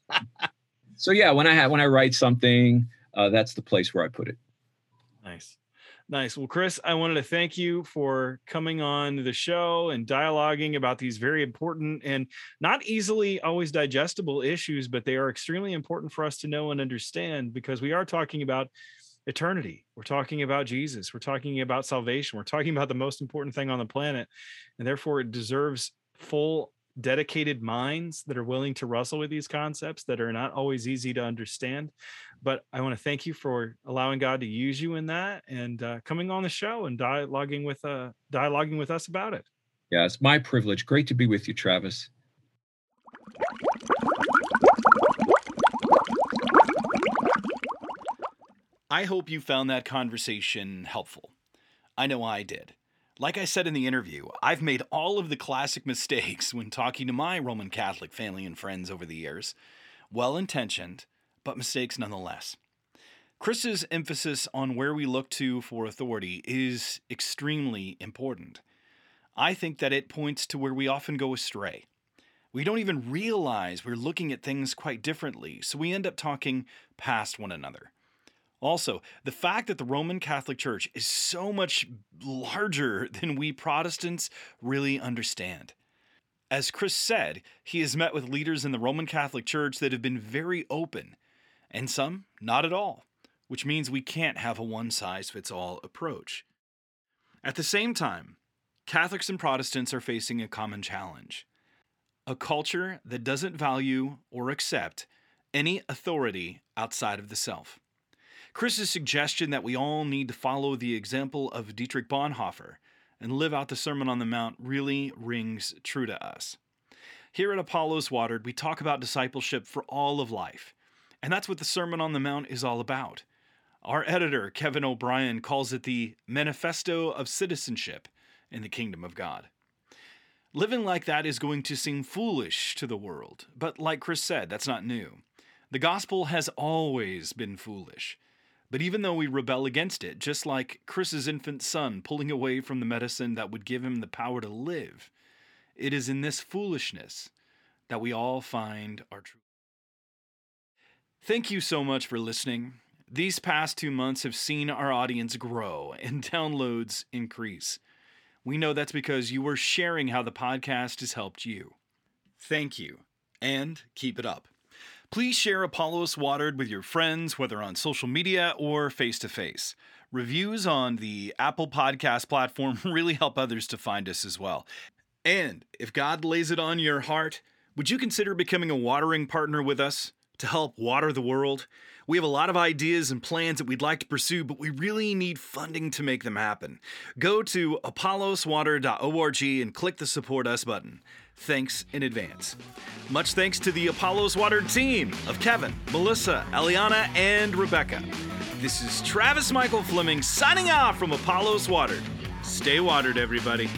A: so yeah, when I have when I write something, uh, that's the place where I put it.
D: Nice. Well, Chris, I wanted to thank you for coming on the show and dialoguing about these very important and not easily always digestible issues, but they are extremely important for us to know and understand because we are talking about eternity. We're talking about Jesus. We're talking about salvation. We're talking about the most important thing on the planet. And therefore, it deserves full dedicated minds that are willing to wrestle with these concepts that are not always easy to understand. But I want to thank you for allowing God to use you in that and uh, coming on the show and dialoguing with uh, dialoguing with us about it.
A: Yeah, it's my privilege. Great to be with you, Travis.
B: I hope you found that conversation helpful. I know I did. Like I said in the interview, I've made all of the classic mistakes when talking to my Roman Catholic family and friends over the years. Well intentioned, but mistakes nonetheless. Chris's emphasis on where we look to for authority is extremely important. I think that it points to where we often go astray. We don't even realize we're looking at things quite differently, so we end up talking past one another. Also, the fact that the Roman Catholic Church is so much larger than we Protestants really understand. As Chris said, he has met with leaders in the Roman Catholic Church that have been very open, and some not at all, which means we can't have a one size fits all approach. At the same time, Catholics and Protestants are facing a common challenge a culture that doesn't value or accept any authority outside of the self. Chris's suggestion that we all need to follow the example of Dietrich Bonhoeffer and live out the Sermon on the Mount really rings true to us. Here at Apollos Watered, we talk about discipleship for all of life, and that's what the Sermon on the Mount is all about. Our editor, Kevin O'Brien, calls it the Manifesto of Citizenship in the Kingdom of God. Living like that is going to seem foolish to the world, but like Chris said, that's not new. The gospel has always been foolish. But even though we rebel against it, just like Chris's infant son pulling away from the medicine that would give him the power to live, it is in this foolishness that we all find our truth. Thank you so much for listening. These past two months have seen our audience grow and downloads increase. We know that's because you are sharing how the podcast has helped you. Thank you, and keep it up. Please share Apollos Watered with your friends, whether on social media or face to face. Reviews on the Apple Podcast platform really help others to find us as well. And if God lays it on your heart, would you consider becoming a watering partner with us to help water the world? We have a lot of ideas and plans that we'd like to pursue, but we really need funding to make them happen. Go to apolloswatered.org and click the Support Us button thanks in advance. Much thanks to the Apollos Watered team of Kevin, Melissa, Eliana, and Rebecca. This is Travis Michael Fleming signing off from Apollos Watered. Stay watered, everybody.